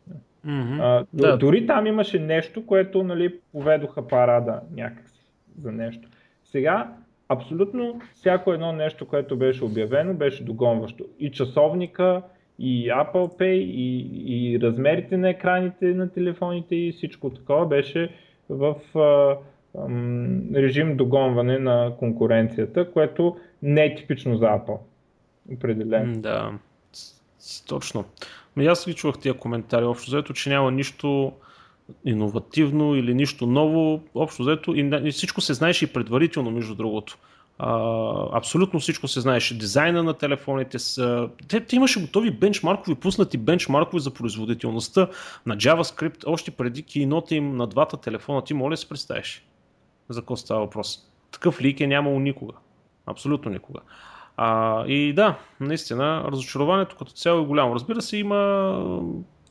S2: Mm-hmm. А, да. Дори там имаше нещо, което нали, поведоха парада някакси за нещо. Сега абсолютно всяко едно нещо, което беше обявено, беше догонващо. И часовника, и Apple Pay, и, и размерите на екраните на телефоните и всичко такова беше в а, режим догонване на конкуренцията, което не е типично за Apple. Определено.
S1: Да, точно. Ами аз ви чувах тия коментари, общо взето, че няма нищо иновативно или нищо ново, общо взето, и всичко се знаеше и предварително, между другото. А, абсолютно всичко се знаеше. Дизайна на телефоните са... Те, те имаше готови бенчмаркови, пуснати бенчмаркови за производителността на JavaScript още преди кинота им на двата телефона. Ти моля се представиш за какво става въпрос. Такъв лик е нямало никога. Абсолютно никога. А, и да, наистина, разочарованието като цяло е голямо. Разбира се, има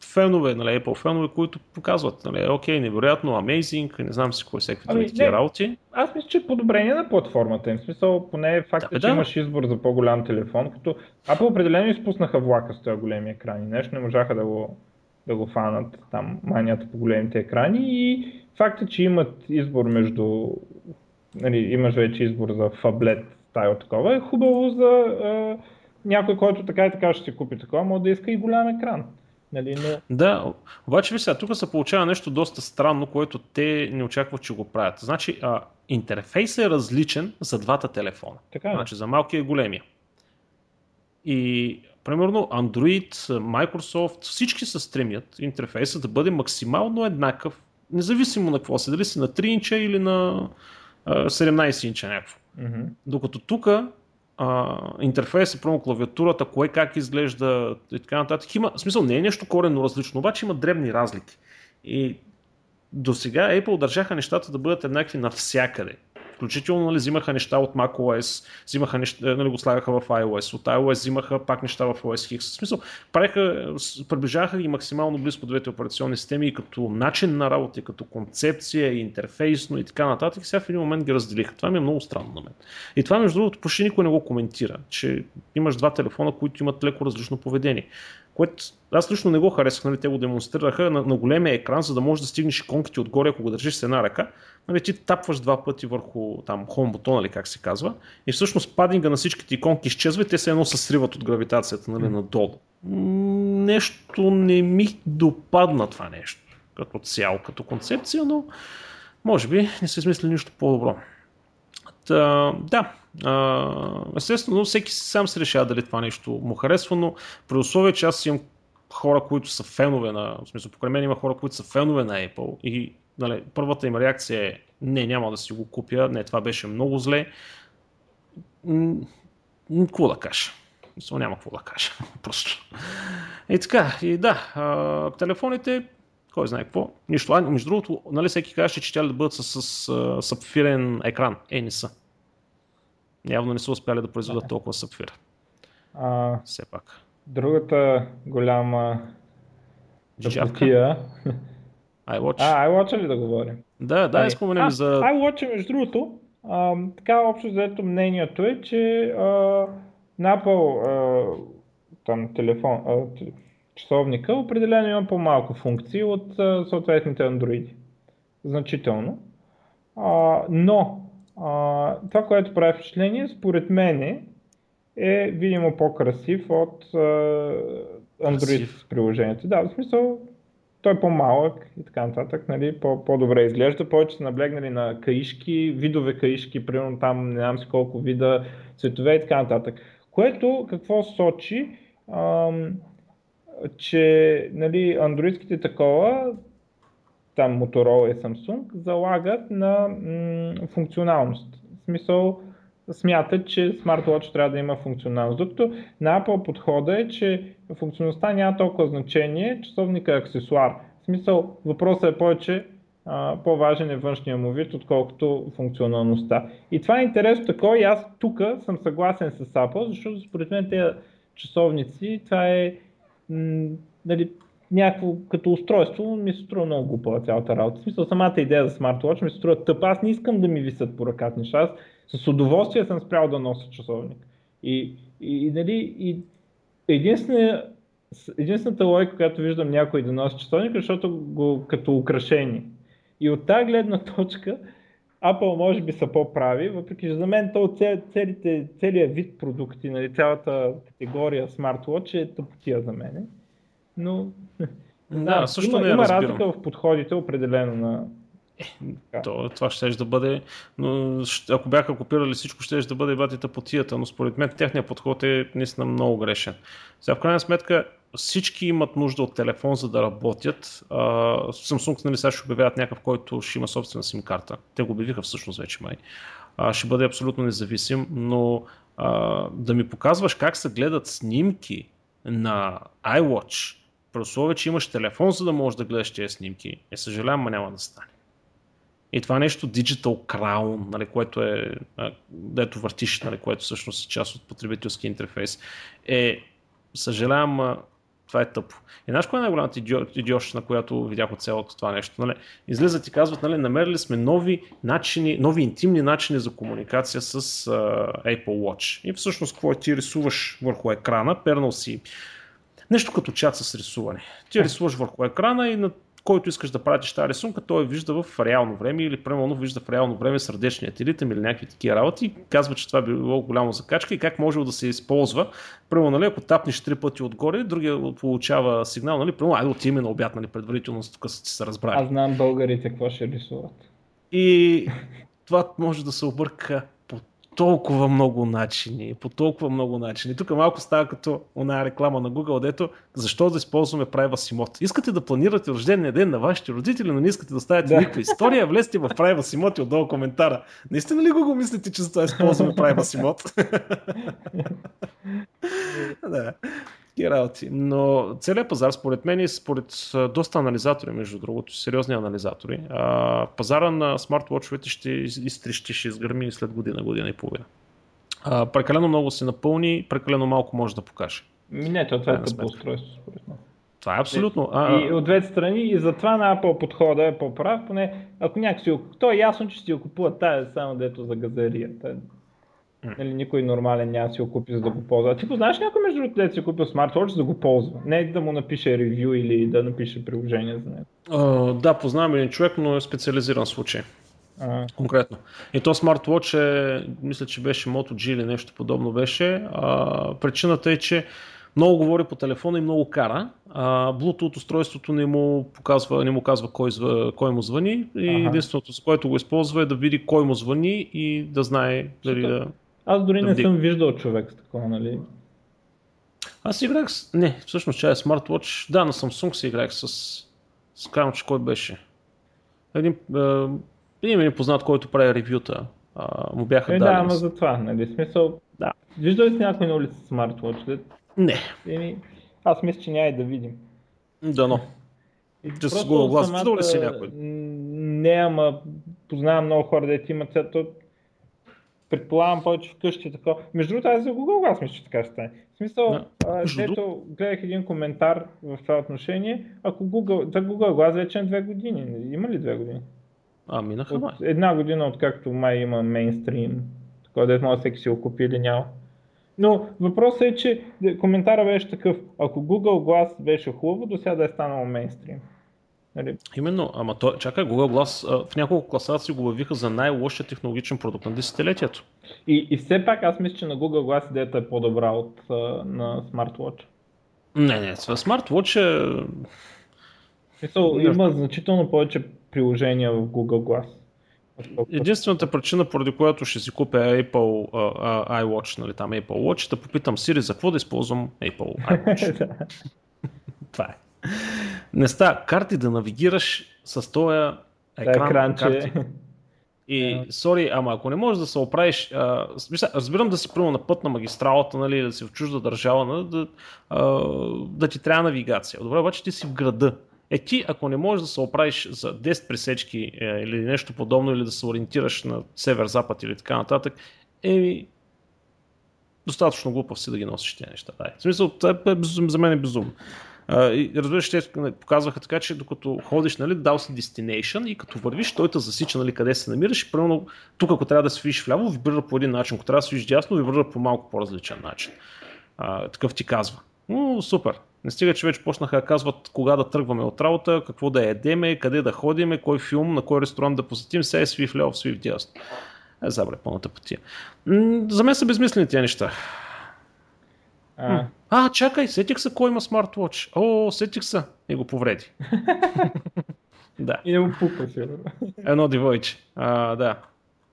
S1: фенове, нали, Apple фенове, които показват, нали, окей, невероятно, amazing, не знам си кой всеки ами, такива работи.
S2: Аз мисля, че подобрение на платформата им, смисъл, поне факта, да, че да. имаш избор за по-голям телефон, като Apple определено изпуснаха влака с тези големи екрани, нещо не можаха да го, да го фанат там манията по големите екрани и факта, че имат избор между, нали, имаш вече избор за фаблет стайл такова, е хубаво за е, някой, който така и така ще си купи такова, може да иска и голям екран. Нали,
S1: но... Да, обаче ви сега, тук се получава нещо доста странно, което те не очакват, че го правят. Значи, а, интерфейсът е различен за двата телефона. Така е. Значи, за малкия и големия. И, примерно, Android, Microsoft, всички се стремят интерфейсът да бъде максимално еднакъв, независимо на какво се, дали си на 3 инча или на а, 17 инча някакво. Mm-hmm. Докато тук интерфейса, първо клавиатурата, кое как изглежда и така нататък. Има, в смисъл не е нещо коренно различно, обаче има дребни разлики. И до сега Apple държаха нещата да бъдат еднакви навсякъде. Включително нали, взимаха неща от macOS, взимаха неща, нали, го слагаха в iOS, от iOS взимаха пак неща в OS X. В смисъл, правиха, приближаваха ги максимално близко двете операционни системи и като начин на работа, и като концепция, и интерфейсно и така нататък. И сега в един момент ги разделиха. Това ми е много странно на мен. И това, между другото, почти никой не го коментира, че имаш два телефона, които имат леко различно поведение което аз лично не го харесах, нали, те го демонстрираха на, на големия екран, за да можеш да стигнеш иконките отгоре, ако го държиш с една ръка, нали, ти тапваш два пъти върху там home бутона, или как се казва, и всъщност падинга на всичките иконки изчезва и те се едно се сриват от гравитацията нали, надолу. Нещо не ми допадна това нещо, като цяло, като концепция, но може би не се измисли нищо по-добро. Та, да, естествено, всеки сам се решава дали това нещо му харесва, но при условие, че аз имам хора, които са фенове на, в смисъл, покрай мен има хора, които са фенове на Apple и нали, първата им реакция е не, няма да си го купя, не, това беше много зле. Какво да кажа? Мисля, няма какво да кажа. Просто. И така, и да, телефоните, кой знае какво, нищо. А, между другото, нали всеки каже, че тя да бъдат с, с, сапфирен екран. Е, не са. Явно не са успяли да произведат толкова сапфир. А, Все пак.
S2: Другата голяма
S1: Джавка. iWatch.
S2: А, iWatch ли да говорим?
S1: Да, да, споменем за...
S2: iWatch, между другото, а, така общо заето мнението е, че а, на Apple а, там, телефон, а, часовника определено има по-малко функции от съответните Android. Значително. А, но а, това, което прави впечатление, според мен е видимо по-красив от а, Android красив. приложението. Да, в смисъл той е по-малък и така нататък, нали, по- добре изглежда, повече са наблегнали на каишки, видове каишки, примерно там не знам си колко вида цветове и така нататък. Което какво сочи, ам, че нали, андроидските такова, там Motorola и Samsung, залагат на м- функционалност. В смисъл, смятат, че смарт-watch трябва да има функционалност. Докато на Apple подхода е, че функционалността няма толкова значение, часовника е аксесуар. В смисъл, въпросът е повече а, по-важен е външния му вид, отколкото функционалността. И това е интересно такова и аз тук съм съгласен с Apple, защото според мен те часовници, това е нали, някакво като устройство ми се струва много глупава цялата работа. В смисъл, самата идея за смарт-watch ми се струва тъпа. Аз не искам да ми висят по ръката неща. Аз с удоволствие съм спрял да нося часовник. И, и, и, нали, и единствена, единствената логика, която виждам някой да носи часовник, защото го като украшение. И от тази гледна точка, Apple може би са по-прави, въпреки че за мен то целите, целият вид продукти, нали, цялата категория смарт-watch е тъпотия за мен. Но
S1: да, също
S2: има,
S1: не
S2: има разлика в подходите определено на
S1: е, то, това ще да бъде, но ако бяха копирали всичко, ще да бъде по тията, но според мен техният подход е наистина много грешен. Сега в крайна сметка всички имат нужда от телефон, за да работят. Uh, Samsung нали, сега ще обявяват някакъв, който ще има собствена сим карта. Те го обявиха всъщност вече май. Uh, ще бъде абсолютно независим, но uh, да ми показваш как се гледат снимки на iWatch, при условие, че имаш телефон, за да можеш да гледаш тези снимки, е съжалявам, но няма да стане. И това нещо Digital Crown, нали, което е, дето въртиш, нали, което всъщност е част от потребителски интерфейс, е, съжалявам, това е тъпо. И знаеш коя е най-голямата идиощина, която видях от цялото това нещо? Нали? Излизат и казват, нали, намерили сме нови начини, нови интимни начини за комуникация с uh, Apple Watch. И всъщност какво е? Ти рисуваш върху екрана, пернал си нещо като чат с рисуване. Ти рисуваш върху екрана и на който искаш да пратиш тази рисунка, той вижда в реално време или примерно вижда в реално време сърдечния ти ритъм или някакви такива работи. Казва, че това било голямо закачка и как може да се използва. Примерно, нали, ако тапнеш три пъти отгоре, другия получава сигнал, нали, примерно, айде отиме на обяд, нали, предварително, тук са се разбрали.
S2: Аз знам българите какво ще рисуват.
S1: И това може да се обърка толкова много начини, по толкова много начини. Тук малко става като она реклама на Google, дето защо да използваме Privacy Mode. Искате да планирате рождения ден на вашите родители, но не искате да ставите да. никаква история, влезте в Privacy Mode и отдолу коментара. Наистина ли Google мислите, че за това използваме Privacy Mode? да такива работи. Но целият пазар, според мен и според доста анализатори, между другото, сериозни анализатори, а, пазара на смарт-вотчовете ще изтрещи, ще изгърми след година, година и половина. А, прекалено много се напълни, прекалено малко може да покаже.
S2: Не, това е тъпо устройство, според мен.
S1: Това е абсолютно.
S2: А, и от двете страни, и затова на Apple подхода е по-прав, поне ако някак си, то е ясно, че си го купуват тая само дето за газария. Нали, никой нормален няма си го купи, за да го ползва. Ти познаеш някой между другото, да си купил смартфон, за да го ползва? Не да му напише ревю или да напише приложение за него.
S1: Uh, да, познавам един човек, но е специализиран случай. Uh-huh. Конкретно. И то смартвотч е, мисля, че беше Moto G или нещо подобно беше. А, причината е, че много говори по телефона и много кара. А, Bluetooth устройството не му, показва, не му казва кой, кой му звъни и ага. единственото, с което го използва е да види кой му звъни и да знае дали да...
S2: Аз дори не съм виждал човек с такова, нали?
S1: Аз играх с... Не, всъщност, че е смарт-вотч. Да, на Samsung си играх с... С че кой беше. Един, е, един ми познат, който прави ревюта. А, му бяха
S2: е, дали. Да, ама за това, нали? Смисъл... Да. Виждал ли си някой на улица смарт-вотч?
S1: Не.
S2: Еми, аз мисля, че няма и да видим.
S1: Да, но. Just с Google Glass, виждал ли си някой?
S2: Не, ама познавам много хора, да имат предполагам повече вкъщи такова. Между другото, аз за Google Glass мисля, че така ще стане. В смисъл, да. ето, гледах един коментар в това отношение, ако Google, да Google Glass вече е две години. Има ли две години?
S1: А, минаха май.
S2: Една година, откакто май има мейнстрим, такова да може всеки си го купи или няма. Но въпросът е, че коментара беше такъв, ако Google Glass беше хубаво, до сега да е станало мейнстрим.
S1: Нали? Именно, ама то, чакай, Google Glass в няколко класации го обявиха за най-лошия технологичен продукт на десетилетието.
S2: И, и все пак аз мисля, че на Google Glass идеята е по-добра от на SmartWatch.
S1: Не, не, SmartWatch е...
S2: Мисъл, има значително повече приложения в Google Glass.
S1: Единствената причина, поради която ще си купя Apple uh, iWatch, нали, там Apple Watch, да попитам Siri за какво да използвам Apple iWatch. Това е не става карти да навигираш с този екран. Екранче. Карти. И, сори, ама ако не можеш да се оправиш, а, разбирам да си прямо на път на магистралата, нали, да си в чужда държава, нали, да, а, да ти трябва навигация. Добре, обаче ти си в града. Е ти, ако не можеш да се оправиш за 10 пресечки е, или нещо подобно, или да се ориентираш на север-запад или така нататък, еми, достатъчно глупав си да ги носиш тези неща. Дай. В смисъл, това е, за мен е безумно. Uh, и разбираш, те показваха така, че докато ходиш, нали, дал си destination и като вървиш, той те засича нали, къде се намираш и примерно тук, ако трябва да свиш вляво, вибрира по един начин, ако трябва да свиш дясно, вибрира по малко по-различен начин. Uh, такъв ти казва. Но, супер. Не стига, че вече почнаха да казват кога да тръгваме от работа, какво да ядеме, къде да ходиме, кой филм, на кой ресторант да посетим, сега е свив ляво, свив дясно. Е, забре пълната пътия. За мен са безмислени тези неща. А. а, чакай, сетих се кой има смарт-вотч. О, сетих се. И го повреди. да.
S2: И не му пука, сигурно.
S1: Едно девойче. А, да.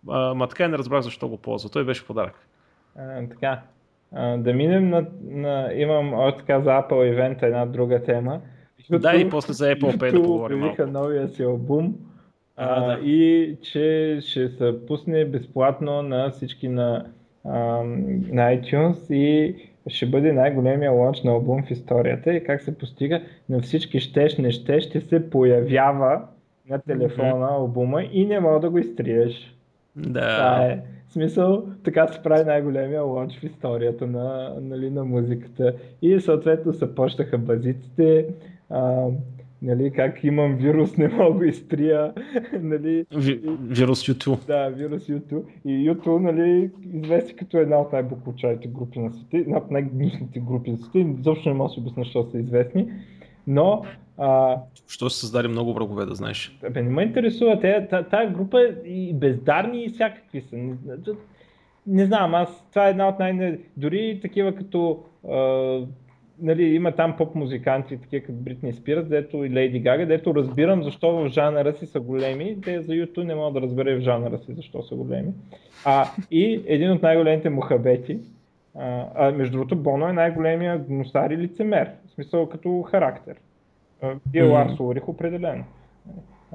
S1: А, ма така не разбрах защо го ползва. Той беше подарък.
S2: А, така. А, да минем на, на... Имам още така за Apple event една друга тема.
S1: YouTube, да, и после за Apple Pay да поговорим
S2: малко. новия си албум а, а, да. и че ще се пусне безплатно на всички на, а, на iTunes и ще бъде най-големия лонч на албум в историята и как се постига на всички щеш, не ще, ще се появява на телефона mm-hmm. албума и не мога да го изтриеш.
S1: Да. Това
S2: е. Смисъл, така се прави най-големия лонч в историята на, нали, на музиката. И съответно се почнаха базиците, а, нали, как имам вирус, не мога да изтрия. Нали,
S1: Ви, вирус YouTube.
S2: Да, вирус YouTube. И YouTube, нали, извести като една от най-буквочарите групи на света, една от най-гнусните групи на света. Изобщо не мога да си обясня, защо са известни. Но а,
S1: Що се създаде много врагове, да знаеш?
S2: Бе, не ме интересува. Те, тая група и бездарни и всякакви са. Не, не знам, аз това е една от най... Дори такива като нали, има там поп-музиканти, такива като Бритни Спирс, дето и Лейди Гага, дето разбирам защо в жанъра си са големи, те за YouTube не мога да разбера в жанъра си защо са големи. А, и един от най-големите мухабети, а, а между другото Боно е най-големия гнусар и лицемер, в смисъл като характер. Бил mm. Ларс Урих определено.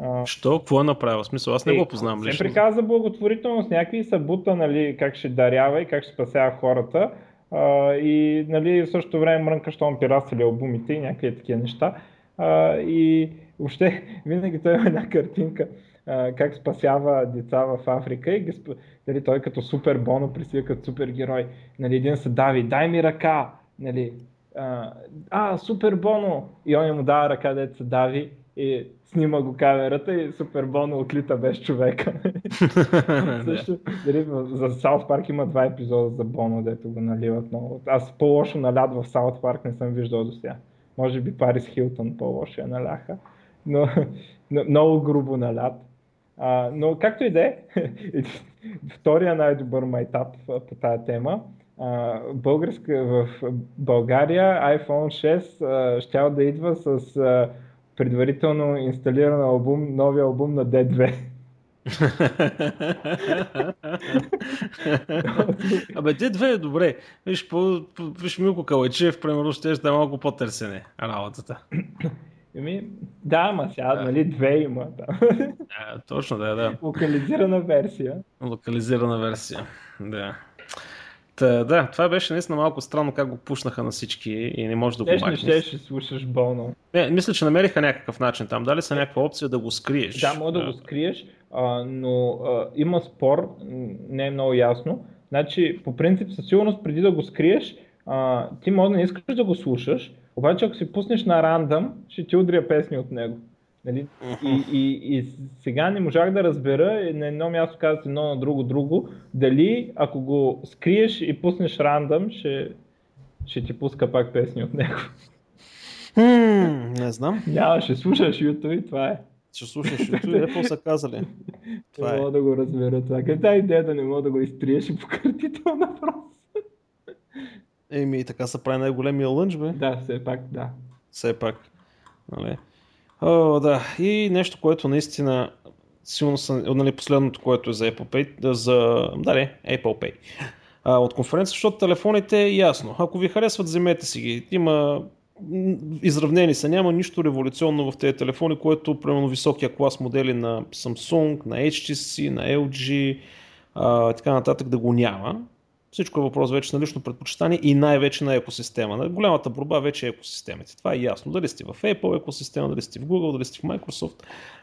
S1: А, Що? Какво е направил? Смисъл, аз не е, го познавам
S2: лично. Се приказа благотворителност, някакви събута, нали, как ще дарява и как ще спасява хората. А, и нали, в същото време мрънка, що он пиратствали албумите и някакви такива неща. А, и въобще винаги той има една картинка как спасява деца в Африка и ги, нали, той като супер боно присвия като супер. Нали, един се дави, дай ми ръка, нали, а, а, супер боно! И он му дава ръка, се дави и снима го камерата и супер боно отлита без човека. Също, дали, за Саут Парк има два епизода за Боно, дето го наливат много. Аз по-лошо налят в Саут Парк не съм виждал до сега. Може би Парис Хилтон по-лошо я наляха, но, но много грубо налят. А, но както и да е, втория най-добър майтап по тази тема, а, българска, в България iPhone 6 ще да идва с а, предварително инсталиран албум, новия албум на D2.
S1: Абе, D2 е добре. Виж, по, по, виж Милко Калайчев, примерно, ще е малко по-търсене работата.
S2: Еми, да, ама сега, да. нали, две има. Да.
S1: да точно, да, да.
S2: Локализирана версия.
S1: Локализирана версия, да. Та, да, това беше наистина малко странно как го пушнаха на всички и не може да го
S2: махнеш. Ще, ще слушаш болно.
S1: Не, мисля, че намериха някакъв начин там. Дали са някаква опция да го скриеш?
S2: Да, може да, да го скриеш, а, но а, има спор, не е много ясно. Значи, по принцип, със сигурност, преди да го скриеш, а, ти може да не искаш да го слушаш, обаче ако си пуснеш на рандъм, ще ти удря песни от него. Нали? И, и, и сега не можах да разбера, на едно място казват едно, на друго друго, дали ако го скриеш и пуснеш рандъм, ще, ще ти пуска пак песни от него.
S1: Hmm, не знам.
S2: Няма, ще слушаш YouTube и това е.
S1: Ще слушаш YouTube и какво са казали.
S2: Това не е. мога да го разбера това. Къде е идея да не мога да го изтриеш и пократител на въпрос?
S1: Еми, така се прави най-големия лънч, бе.
S2: Да, все пак, да.
S1: Все пак. Нали? О, да. И нещо, което наистина силно са, нали, последното, което е за Apple Pay, за, да, не, Apple Pay. А, от конференция, защото телефоните е ясно. Ако ви харесват, вземете си ги. Има изравнени са, няма нищо революционно в тези телефони, което примерно високия клас модели на Samsung, на HTC, на LG, а, така нататък да го няма. Всичко е въпрос вече на лично предпочитание и най-вече на екосистема. Голямата борба вече е екосистемите. Това е ясно. Дали сте в Apple екосистема, дали сте в Google, дали сте в Microsoft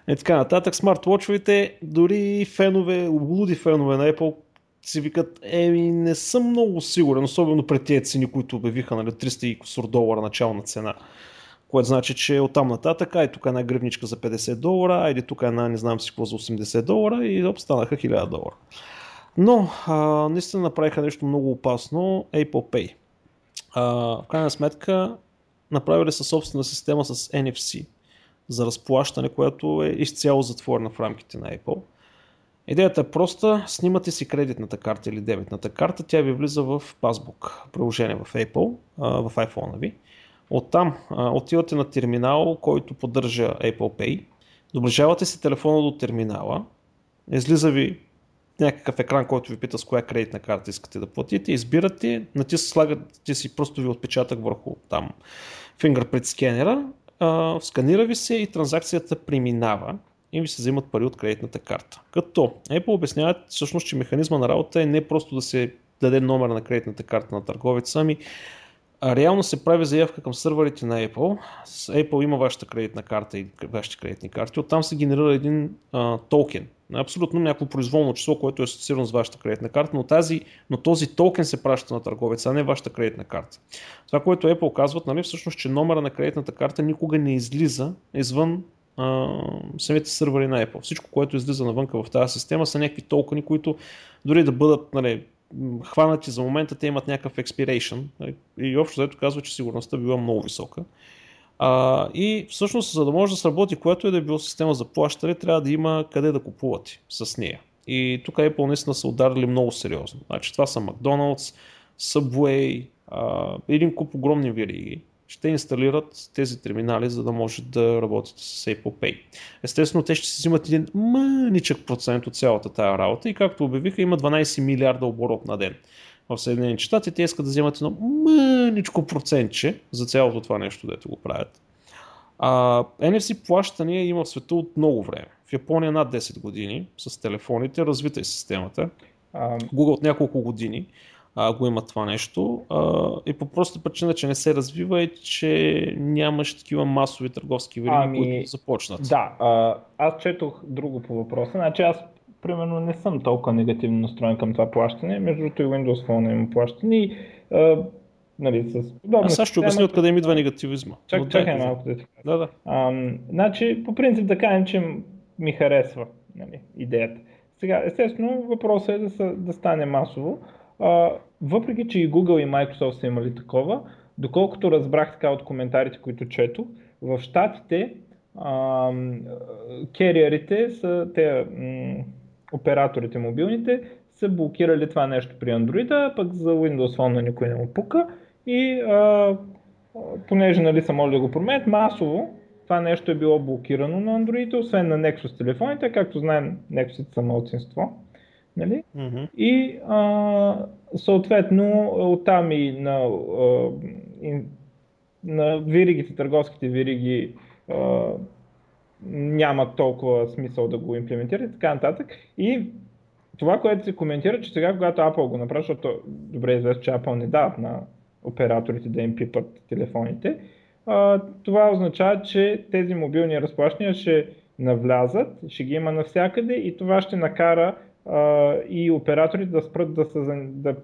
S1: и така нататък. Смарт-вотчовете, дори фенове, луди фенове на Apple си викат, еми не съм много сигурен, особено пред тези цени, които обявиха, нали, 300 и кусор долара начална цена. Което значи, че оттам нататък, ай тук е една гривничка за 50 долара, айде тук е една не знам си какво за 80 долара и оп, станаха 1000 долара. Но а, наистина направиха нещо много опасно, Apple Pay. А, в крайна сметка направили са собствена система с NFC за разплащане, която е изцяло затворена в рамките на Apple. Идеята е проста, снимате си кредитната карта или дебетната карта, тя ви влиза в Passbook, приложение в Apple, в iPhone ви. Оттам отивате на терминал, който поддържа Apple Pay, доближавате си телефона до терминала, излиза ви някакъв екран, който ви пита с коя кредитна карта искате да платите, избирате, натис, слагате си просто ви отпечатък върху там fingerprint скенера, сканира ви се и транзакцията преминава и ви се взимат пари от кредитната карта. Като Apple обясняват всъщност, че механизма на работа е не просто да се даде номер на кредитната карта на търговеца, ами реално се прави заявка към сървърите на Apple. Apple има вашата кредитна карта и вашите кредитни карти. Оттам се генерира един а, токен. Абсолютно някакво произволно число, което е асоциирано с вашата кредитна карта, но, тази, но този токен се праща на търговеца, а не вашата кредитна карта. Това, което Apple казват, нали, всъщност, че номера на кредитната карта никога не излиза извън а, самите сървъри на Apple. Всичко, което излиза навънка в тази система са някакви токени, които дори да бъдат нали, хванати за момента, те имат някакъв expiration нали, и общо заето казва, че сигурността била много висока. А, и всъщност, за да може да сработи което е да е било система за плащане, трябва да има къде да купувате с нея. И тук Apple наистина са ударили много сериозно. Значи, това са McDonald's, Subway, а, един куп огромни вериги, ще инсталират тези терминали, за да може да работят с Apple Pay. Естествено, те ще си взимат един мъничък процент от цялата тая работа и както обявиха, има 12 милиарда оборот на ден. В Съединените щати те искат да вземат едно мъничко процентче за цялото това нещо, дето го правят. А, NFC плащания има в света от много време. В Япония над 10 години с телефоните, развита е системата. Google от няколко години а, го има това нещо. А, и по проста причина, че не се развива и че нямаш такива масови търговски вериги, ами, които започнат.
S2: Да, а, аз четох друго по въпроса. Значи аз примерно не съм толкова негативно настроен към това плащане. Между другото и Windows Phone има плащане и а, нали, с
S1: подобна Аз ще обясня откъде ми идва негативизма.
S2: Чак, чакай малко да
S1: Да, да.
S2: А, значи, по принцип да кажем, че ми харесва нали, идеята. Сега, естествено, въпросът е да, са, да стане масово. А, въпреки, че и Google и Microsoft са имали такова, доколкото разбрах така от коментарите, които чето, в Штатите кериерите са те м- операторите мобилните са блокирали това нещо при Android, а пък за Windows Phone на никой не му пука и а, понеже нали, са могли да го променят масово, това нещо е било блокирано на Android, освен на Nexus телефоните, както знаем, Nexus са малцинство. Нали? Mm-hmm. И а, съответно оттам и на, а, и на виригите, търговските вириги а, няма толкова смисъл да го имплементират и така нататък. И това, което се коментира, че сега, когато Apple го направи, защото добре е известно, че Apple не дават на операторите да им пипат телефоните, това означава, че тези мобилни разплащания ще навлязат, ще ги има навсякъде и това ще накара и операторите да спрат да, се, да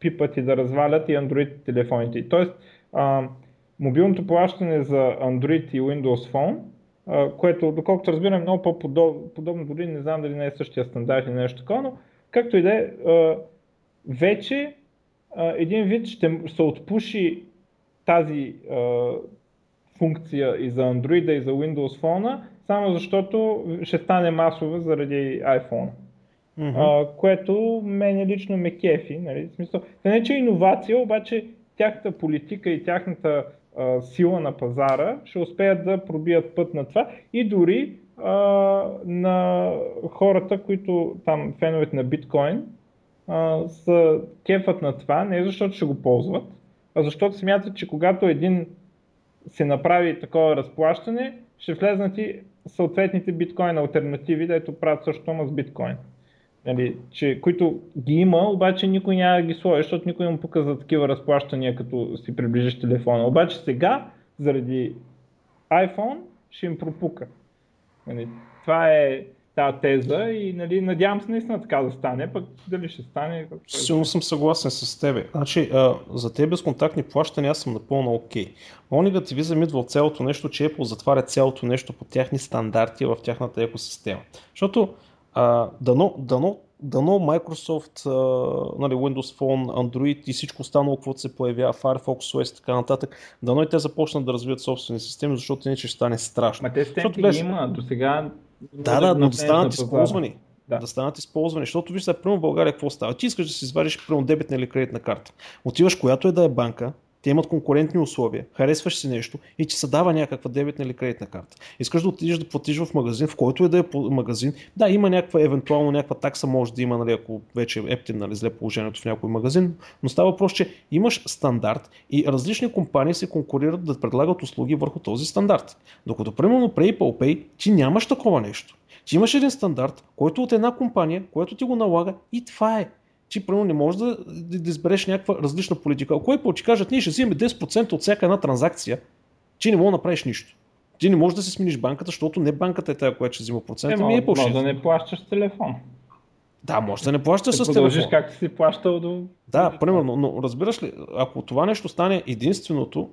S2: пипат и да развалят и Android телефоните. Тоест, мобилното плащане за Android и Windows Phone, което, доколкото разбирам, е много по-подобно, дори не знам дали не е същия стандарт или нещо такова, но както и да е, вече един вид ще се отпуши тази функция и за Android и за Windows Phone, само защото ще стане масова заради iPhone. Mm-hmm. Което мене лично ме кефи. Нали? В смисъл, не че иновация, обаче тяхната политика и тяхната сила на пазара ще успеят да пробият път на това и дори а, на хората, които там феновете на биткоин а, са кефът на това, не защото ще го ползват, а защото смятат, че когато един се направи такова разплащане, ще влезнат и съответните биткоин альтернативи, дето правят също с биткоин нали, че, които ги има, обаче никой няма да ги сложи, защото никой не му пука за такива разплащания, като си приближиш телефона. Обаче сега, заради iPhone, ще им пропука. Нали, това е тази теза и нали, надявам се наистина така да стане, пък дали ще стане.
S1: Силно съм съгласен с тебе. Значи, а, за тези безконтактни плащания аз съм напълно окей. Okay. Моят негативизъм идва от цялото нещо, че Apple затваря цялото нещо по тяхни стандарти в тяхната екосистема. Защото а, дано, дано дано Microsoft, нали, Windows Phone, Android и всичко останало, което се появява, Firefox OS и така нататък, дано и те започнат да развият собствени системи, защото иначе ще стане страшно.
S2: Ма те системи беше... има, до сега...
S1: Да, да, но да станат използвани. Да. да станат използвани. Защото виж сега, в България какво става? Ти искаш да си извадиш прямо дебетна или кредитна карта. Отиваш, която е да е банка, те имат конкурентни условия, харесваш си нещо и ти се дава някаква дебетна или кредитна карта. Искаш да отидеш да платиш в магазин, в който е да е магазин. Да, има някаква, евентуално някаква такса може да има, нали, ако вече е ептин, нали, зле положението в някой магазин, но става въпрос, че имаш стандарт и различни компании се конкурират да предлагат услуги върху този стандарт. Докато, примерно, при Apple Pay ти нямаш такова нещо. Ти имаш един стандарт, който от една компания, който ти го налага и това е ти първо не можеш да, да, да избереш някаква различна политика. Ако Apple ти кажат, ние ще взимаме 10% от всяка една транзакция, ти не можеш да направиш нищо. Ти не можеш да си смениш банката, защото не банката е тази, която ще взима процент. Е,
S2: ами Apple може да не плащаш телефон.
S1: Да, може да не плащаш
S2: с
S1: телефон.
S2: както си плащал до...
S1: Да, примерно, но разбираш ли, ако това нещо стане единственото,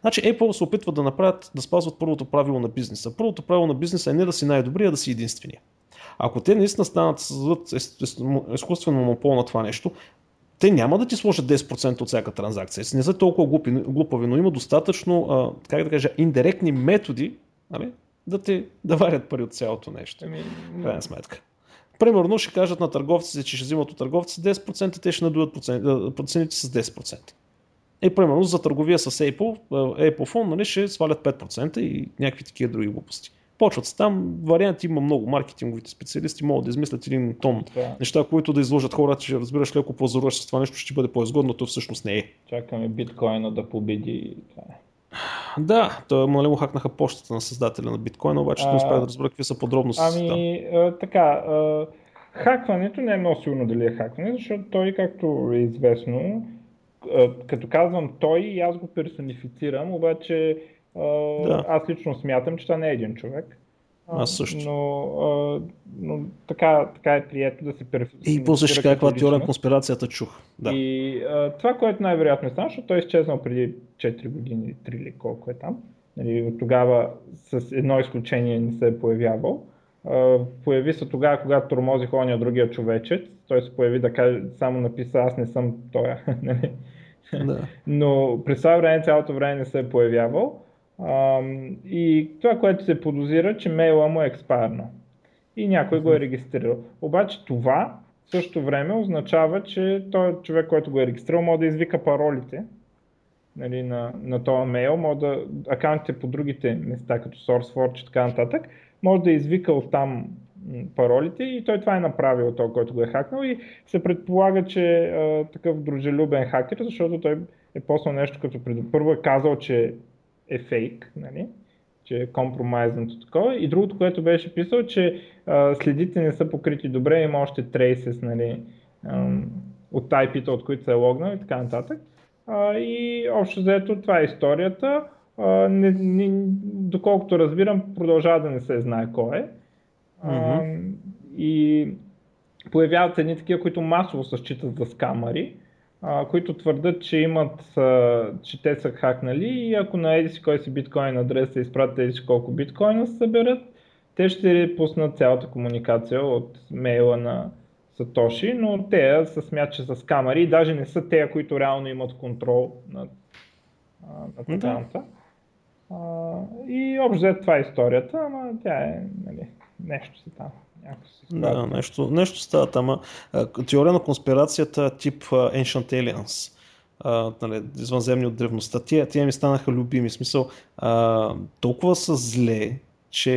S1: значи Apple се опитва да направят, да спазват първото правило на бизнеса. Първото правило на бизнеса е не да си най-добрия, а да си единствения. Ако те наистина станат създадат изкуствено монопол на това нещо, те няма да ти сложат 10% от всяка транзакция. Не са толкова глупи, глупави, но има достатъчно, а, как да кажа, индиректни методи нали, да, те, да варят пари от цялото нещо. Ами, крайна сметка. Примерно ще кажат на търговците, че ще взимат от търговците 10%, те ще надуят процентите с 10%. И примерно за търговия с Apple, Apple Phone нали, ще свалят 5% и някакви такива други глупости. Почват се там, варианти има много, маркетинговите специалисти могат да измислят един тон да. неща, които да изложат хората, че разбираш леко по-заруваш с това нещо, ще бъде по-изгодно, то всъщност не е.
S2: Чакаме биткоина да победи.
S1: Да, то нали му хакнаха почтата на създателя на биткоина, обаче не успя да разбера какви са подробности.
S2: Ами, а, така, а, хакването не е много сигурно дали е хакване, защото той, както е известно, като казвам той, аз го персонифицирам, обаче да. Аз лично смятам, че това не е един човек.
S1: Аз също.
S2: Но, а, но така, така е прието да се
S1: периферифицира. И после ще каква теория на конспирацията чух. Да.
S2: И а, това, което най-вероятно е станало, защото той е изчезнал преди 4 години, 3 или колко е там. Нали, от тогава с едно изключение не се е появявал. А, появи се тогава, когато тормозих оня другия човечец. Той се появи да каже, само написа, аз не съм той. Нали? да. Но през това време, цялото време не се е появявал. И това, което се подозира, че мейла му е експарна. И някой го е регистрирал. Обаче това в същото време означава, че той човек, който го е регистрирал, може да извика паролите нали, на, на този мейл, може да акаунтите по другите места, като SourceForge и така нататък, може да извика оттам паролите и той това е направил, той, който го е хакнал и се предполага, че е такъв дружелюбен хакер, защото той е поснал нещо като преди. Първо е казал, че е фейк, нали? че е компромайзното такова. И другото, което беше писал, че а, следите не са покрити добре, има още трейсес нали, а, от IP-та, от които се е логнал и така нататък. А, и общо заето това е историята. А, не, не, доколкото разбирам, продължава да не се знае кой е. Mm-hmm. и появяват се едни такива, които масово се считат за скамари а, които твърдят, че имат, а, че те са хакнали и ако на еди кой си биткоин адрес се изпратят еди колко биткоина се съберат, те ще пуснат цялата комуникация от мейла на Сатоши, но те се смятат, че са скамари и даже не са те, които реално имат контрол над, над аккаунта. и общо това е историята, ама тя е нали, нещо си там.
S1: Да, нещо, нещо става там. Теория на конспирацията тип Ancient Aliens. Нали, извънземни от древността. Тия, тия ми станаха любими. Смисъл, uh, толкова са зле, че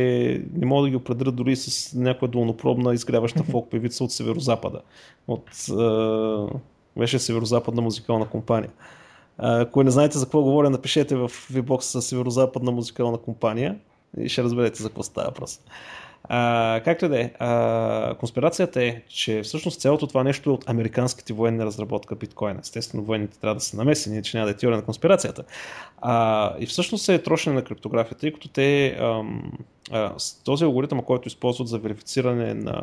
S1: не мога да ги определя дори с някаква долнопробна изгряваща фолк певица от Северозапада. От, uh, беше Северозападна музикална компания. Ако не знаете за какво говоря, напишете в VBOX Северозападна музикална компания и ще разберете за какво става въпрос. А, както да е, конспирацията е, че всъщност цялото това нещо е от американските военни разработка биткоина. Естествено, военните трябва да са намесени, че няма да е теория на конспирацията. А, и всъщност е трошене на криптографията, тъй като те ам, а, с този алгоритъм, който използват за верифициране на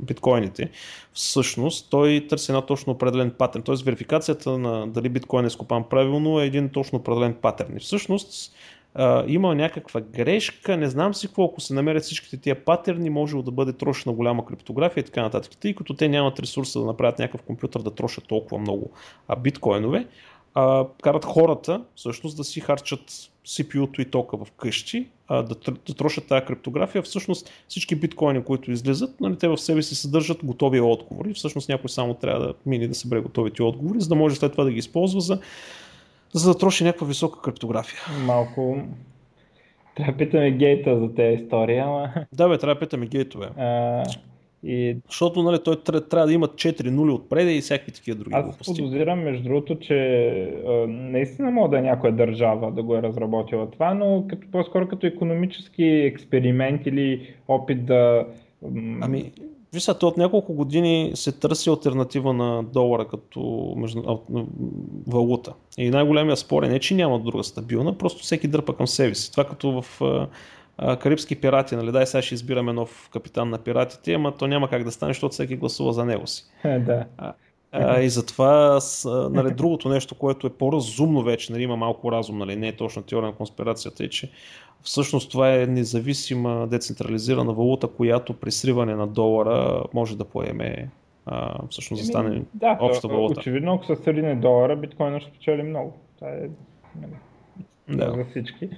S1: биткоините, всъщност той търси една точно определен патърн. Тоест верификацията на дали биткоин е скопан правилно е един точно определен патърн. И всъщност а, има някаква грешка, не знам си какво, ако се намерят всичките тия патерни, може да бъде трошена голяма криптография и така нататък. Тъй като те нямат ресурса да направят някакъв компютър да трошат толкова много а, биткоинове, а, карат хората всъщност да си харчат CPU-то и тока в къщи, а, да, да трошат тази криптография. Всъщност всички биткоини, които излизат, нали, те в себе си съдържат готови отговори. Всъщност някой само трябва да мине да събере готовите отговори, за да може след това да ги използва за, за да троши някаква висока криптография.
S2: Малко трябва да питаме гейта за тези истории, ама...
S1: Да, бе, трябва да питаме гейтове.
S2: А, и...
S1: Защото нали, той трябва да има 4 нули отпред и всякакви такива други
S2: Аз
S1: глупости.
S2: подозирам, между другото, че а, наистина мога да е някоя държава да го е разработила това, но като, по-скоро като економически експеримент или опит да...
S1: Ами, виж сега, той от няколко години се търси альтернатива на долара като между... валута. И най-големия спор е не, че няма друга стабилна, просто всеки дърпа към себе си. Това като в а, а, Карибски пирати, нали, дай сега ще избираме нов капитан на пиратите, ама то няма как да стане, защото всеки гласува за него си.
S2: да.
S1: А, и затова с, а, нали, другото нещо, което е по-разумно вече, нали, има малко разум, нали, не е точно теория на конспирацията, е, че всъщност това е независима децентрализирана валута, която при сриване на долара може да поеме а, всъщност да стане
S2: Еми, да,
S1: обща валута.
S2: Очевидно, ако се срине долара, биткоина ще спечели много. Това е нали,
S1: Да.
S2: за всички.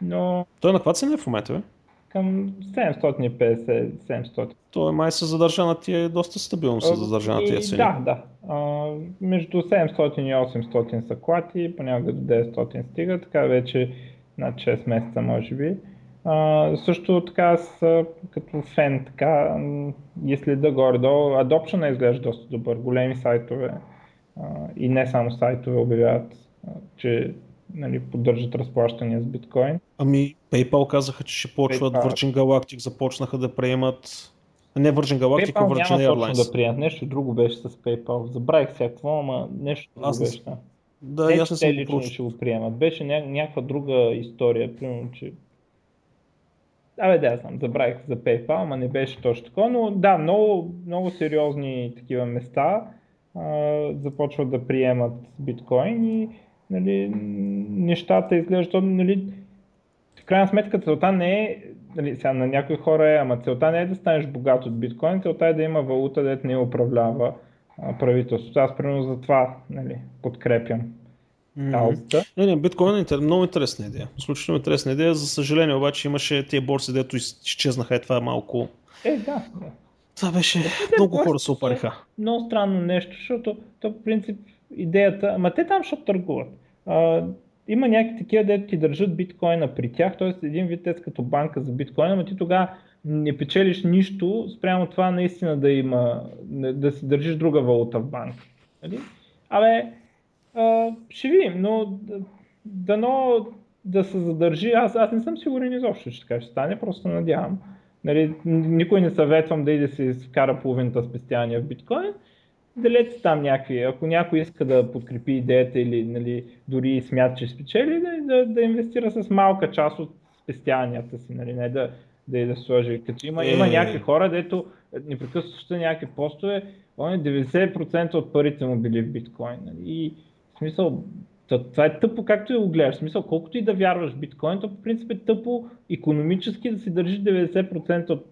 S2: Но
S1: Той на каква цена е в момента, бе?
S2: Към 750-700.
S1: Той е май се задържа на тия, доста стабилно се задържа на
S2: И
S1: тия цени.
S2: Да, да. А, между 700 и 800 са клати, понякога до 900 стига, така вече над 6 месеца може би. А, също така аз като фен така ги следа горе-долу. Adoption изглежда доста добър. Големи сайтове а, и не само сайтове обявяват, че нали, поддържат разплащания с биткоин.
S1: Ами, PayPal казаха, че ще почват,
S2: PayPal.
S1: Virgin Galactic започнаха да приемат не Virgin Galactic, а
S2: PayPal
S1: Virgin
S2: няма
S1: Airlines.
S2: да приемат. Нещо друго беше с PayPal. Забравих всякакво, ама нещо друго
S1: Аз
S2: беше. да. Не,
S1: аз не
S2: те
S1: съм
S2: лично ще го приемат. Беше ня- някаква друга история, примерно, че... Абе, да, знам, забравих за PayPal, ама не беше точно такова, но да, много, много сериозни такива места а, започват да приемат биткоин и нали, нещата изглеждат, нали, в крайна сметка целта не е, нали, сега на някои хора е, ама целта не е да станеш богат от биткоин, целта е да има валута, дето не управлява а, правителството. Аз примерно за това нали, подкрепям каузата.
S1: Не, не, биткоин е много интересна идея. Изключително интересна идея. За съжаление обаче имаше тия борси, дето из- изчезнаха. Е, това е малко...
S2: Е, да.
S1: Това беше...
S2: те
S1: Много
S2: борси
S1: хора се опариха.
S2: Много странно нещо, защото то по принцип идеята, ама те там ще търгуват. А, има някакви такива, дето ти държат биткоина при тях, т.е. един вид те като банка за биткоина, но ти тогава не печелиш нищо спрямо това наистина да има, да си държиш друга валута в банка. Нали? Абе, а, ще видим, но да- дано да се задържи, аз, аз не съм сигурен изобщо, че така ще стане, просто надявам. Нали, никой не съветвам да и да си вкара половината спестявания в биткоин. Делете там някакви, ако някой иска да подкрепи идеята или нали, дори смята, че спечели, да, да, да инвестира с малка част от спестяванията си, нали, не да, да и да сложи. Като има,
S1: Е.
S2: има някакви хора, дето непрекъснато ще някакви постове, он 90% от парите му били в биткоин. Нали, и в смисъл, Това е тъпо, както и го гледаш. В смисъл, колкото и да вярваш в биткоин, то по принцип е тъпо економически да си държиш 90% от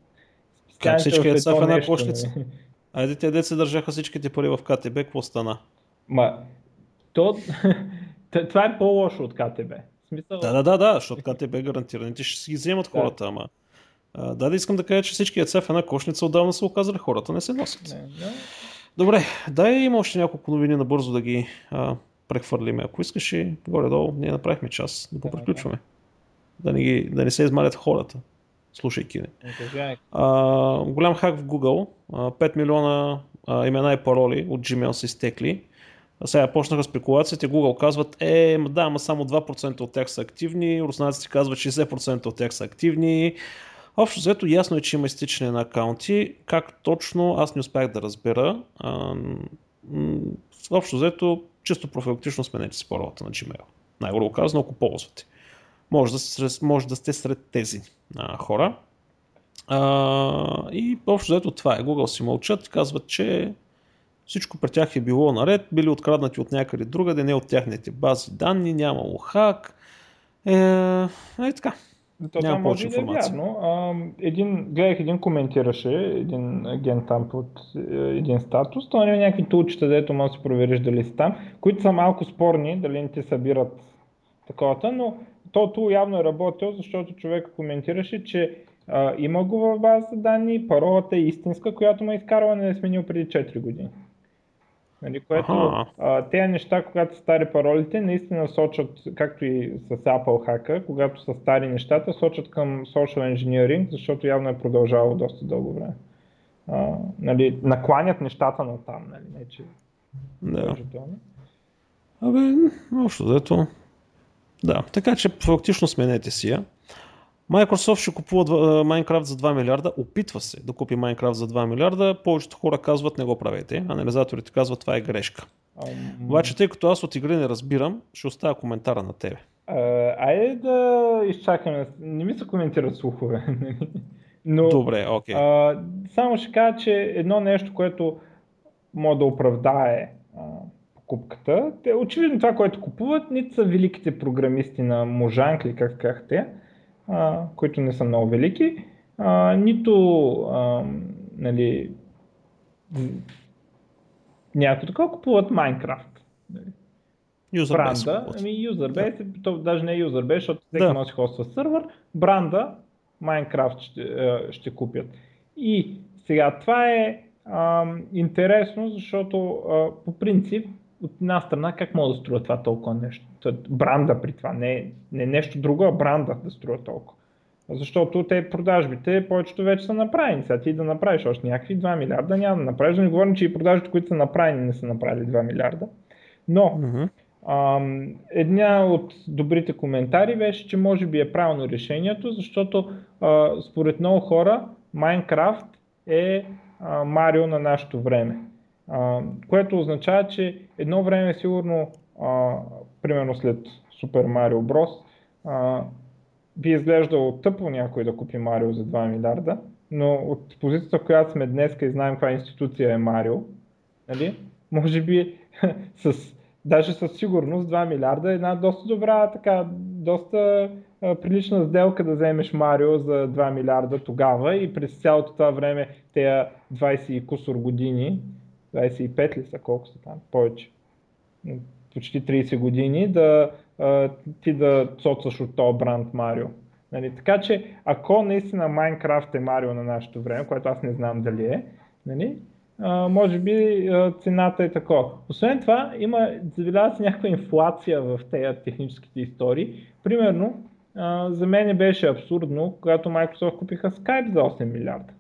S1: Как всички деца в една
S2: нали.
S1: Айде, те деца държаха всичките пари в КТБ, какво стана?
S2: Ма, то, това е по-лошо от КТБ. Смисъл,
S1: Да, да, да, да, защото КТБ гарантираните ще си ги вземат хората, ама... А, да, да искам да кажа, че всички деца в една кошница отдавна са оказали хората, не се носят.
S2: не, не.
S1: Добре, дай има още няколко новини набързо да ги а, прехвърлиме. Ако искаш и горе-долу, ние направихме час да го
S2: Да,
S1: приключваме. Да не, ги, да не се измалят хората, слушайки
S2: кажи,
S1: А, голям хак в Google, а, 5 милиона а, имена и пароли от Gmail са изтекли. А сега почнаха спекулациите, Google казват, е, да, ама само 2% от тях са активни, руснаците казват 60% от тях са активни, Общо взето ясно е, че има изтичане на акаунти. Как точно, аз не успях да разбера. Общо взето, чисто профилактично сменете си паролата на Gmail. Най-грубо казано, ако ползвате. Може да, може да сте сред тези а, хора. А, и общо взето това е. Google си мълчат, казват, че всичко при тях е било наред, били откраднати от някъде другаде, не от тяхните бази данни, нямало хак. Е, е така.
S2: То Няма повече информация. Да е вярно. А, един, гледах един коментираше, един агент там под е, един статус, той има някакви тулчета, дето може да си провериш дали си там, които са малко спорни, дали не ти събират таковата, но то тул явно е работил, защото човек коментираше, че а, има го в база данни, паролата е истинска, която е изкарала не е сменил преди 4 години. Нали, което а, тези неща, когато са стари паролите, наистина сочат, както и с Apple хака, когато са стари нещата, сочат към social engineering, защото явно е продължавало доста дълго време. А, нали, накланят нещата на там, нали, не че
S1: да. Абе, общо взето. Да, така че фактично сменете си я. Microsoft ще купува Minecraft за 2 милиарда, опитва се да купи Minecraft за 2 милиарда, повечето хора казват не го правете, анализаторите казват това е грешка. Um... Обаче, тъй като аз от игри не разбирам, ще оставя коментара на тебе.
S2: Uh, айде да изчакаме, не ми се коментират слухове.
S1: Но, Добре, окей. Okay. Uh,
S2: само ще кажа, че едно нещо, което може да оправдае покупката, те, очевидно това, което купуват, нито са великите програмисти на Можанк или как казахте, а, които не са много велики, а, нито а, нали, някой такова купуват Майнкрафт. Нали. бранда, ами Userbase, да. то даже не е Userbase, защото всеки да. носи хоства сървър, бранда Майнкрафт ще, ще купят. И сега това е а, интересно, защото а, по принцип от една страна как може да струва това толкова нещо? Бранда при това, не, не нещо друго, а бранда да струва толкова. Защото те продажбите повечето вече са направени. Сега ти да направиш още някакви 2 милиарда няма да направиш. Да не говорим, че и продажбите, които са направени, не са направили 2 милиарда. Но mm-hmm. ам, една от добрите коментари беше, че може би е правилно решението, защото а, според много хора Майнкрафт е а, Марио на нашето време. А, което означава, че едно време сигурно, а, примерно след Супер Марио Брос, а, би изглеждало тъпо някой да купи Марио за 2 милиарда, но от позицията, в която сме днес и знаем каква институция е Марио, нали, може би с, даже със сигурност 2 милиарда е една доста добра, така, доста а, прилична сделка да вземеш Марио за 2 милиарда тогава и през цялото това време тези 20 и кусор години 25 ли са, колко са там, повече, почти 30 години, да ти да цоцаш от този бранд Марио. Нали, така че, ако наистина Майнкрафт е Марио на нашето време, което аз не знам дали е, нали, а, може би а, цената е такова. Освен това, има, завилява се някаква инфлация в тези техническите истории. Примерно, а, за мен беше абсурдно, когато Microsoft купиха Skype за 8 милиарда.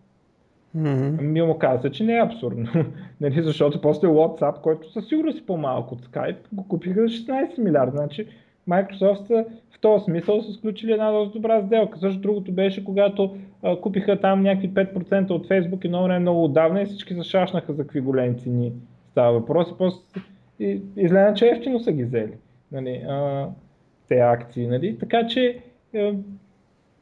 S2: Mm-hmm. Ми му каза, че не е абсурдно. нали, защото после WhatsApp, който със сигурност си по-малко от Skype, го купиха за 16 милиарда. Значи Microsoft са, в този смисъл са сключили една доста добра сделка. Също другото беше, когато а, купиха там някакви 5% от Facebook много не много отдавна и всички се шашнаха за какви големи цени става въпрос. И после изгледа, че ефтино са ги взели. Нали, а, те акции. Нали? Така че а,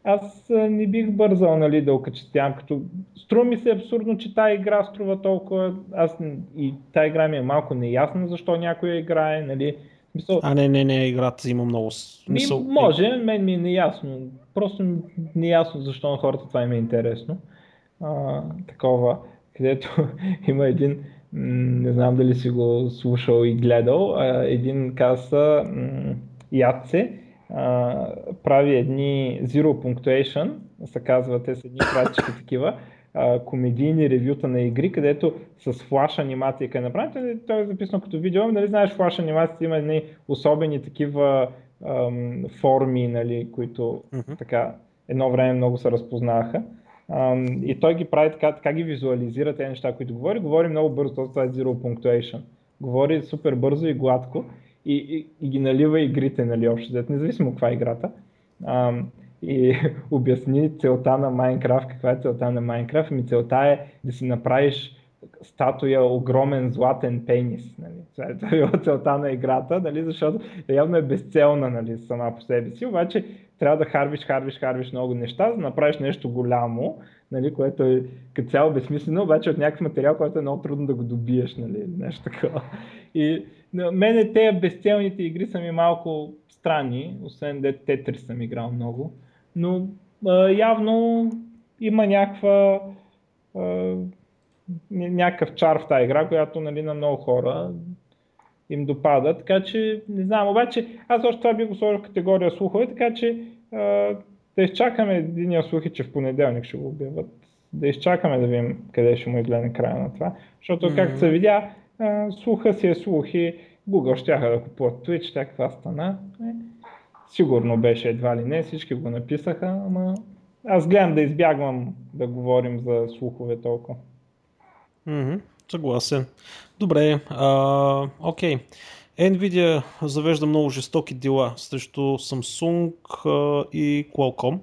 S2: аз не бих бързал нали, да окачествявам, като струва ми се абсурдно, че тази игра струва толкова, аз и тази игра ми е малко неясна защо някой играе, нали,
S1: Мисъл... А не, не, не, играта има много смисъл.
S2: Ми, може, мен ми е неясно. Просто неясно защо на хората това им е интересно. А, такова, където има един, не знам дали си го слушал и гледал, а, един каза Ядце, прави едни Zero Punctuation, се казват, те са едни кратички такива, а, комедийни ревюта на игри, където с флаш анимация е направено. То е записано като видео, нали знаеш флаш анимацията има едни особени такива ам, форми, нали, които mm-hmm. така едно време много се разпознаваха. Um, и той ги прави така, така ги визуализира тези неща, които говори. Говори много бързо, това е Zero Punctuation. Говори супер бързо и гладко и, и, и ги налива игрите, нали, общо, независимо каква е играта. Um, и обясни целта на Майнкрафт, каква е целта на Майнкрафт. Ами целта е да си направиш статуя огромен златен пенис. Нали. Това е била целта на играта, нали, защото явно е безцелна нали, сама по себе си, обаче трябва да харвиш, харвиш, харвиш много неща, за да направиш нещо голямо, нали, което е като цяло безсмислено, обаче от някакъв материал, който е много трудно да го добиеш, нали, нещо такова. И на мене тези безцелните игри са ми малко странни, освен де Тетрис съм играл много, но а, явно има някаква а, някакъв чар в тази игра, която нали, на много хора им допада. Така че, не знам, обаче аз още това би го сложил в категория слухове, така че а, да изчакаме единия слухи, че в понеделник ще го обяват. Да изчакаме да видим къде ще му изгледне края на това. Защото, mm-hmm. както се видя, слуха си е слухи. Google ще да купуват Twitch, тя каква стана. Е, сигурно беше едва ли не, всички го написаха, ама аз гледам да избягвам да говорим за слухове толкова.
S1: Mm-hmm, съгласен. Добре, а, окей. Nvidia завежда много жестоки дела срещу Samsung а, и Qualcomm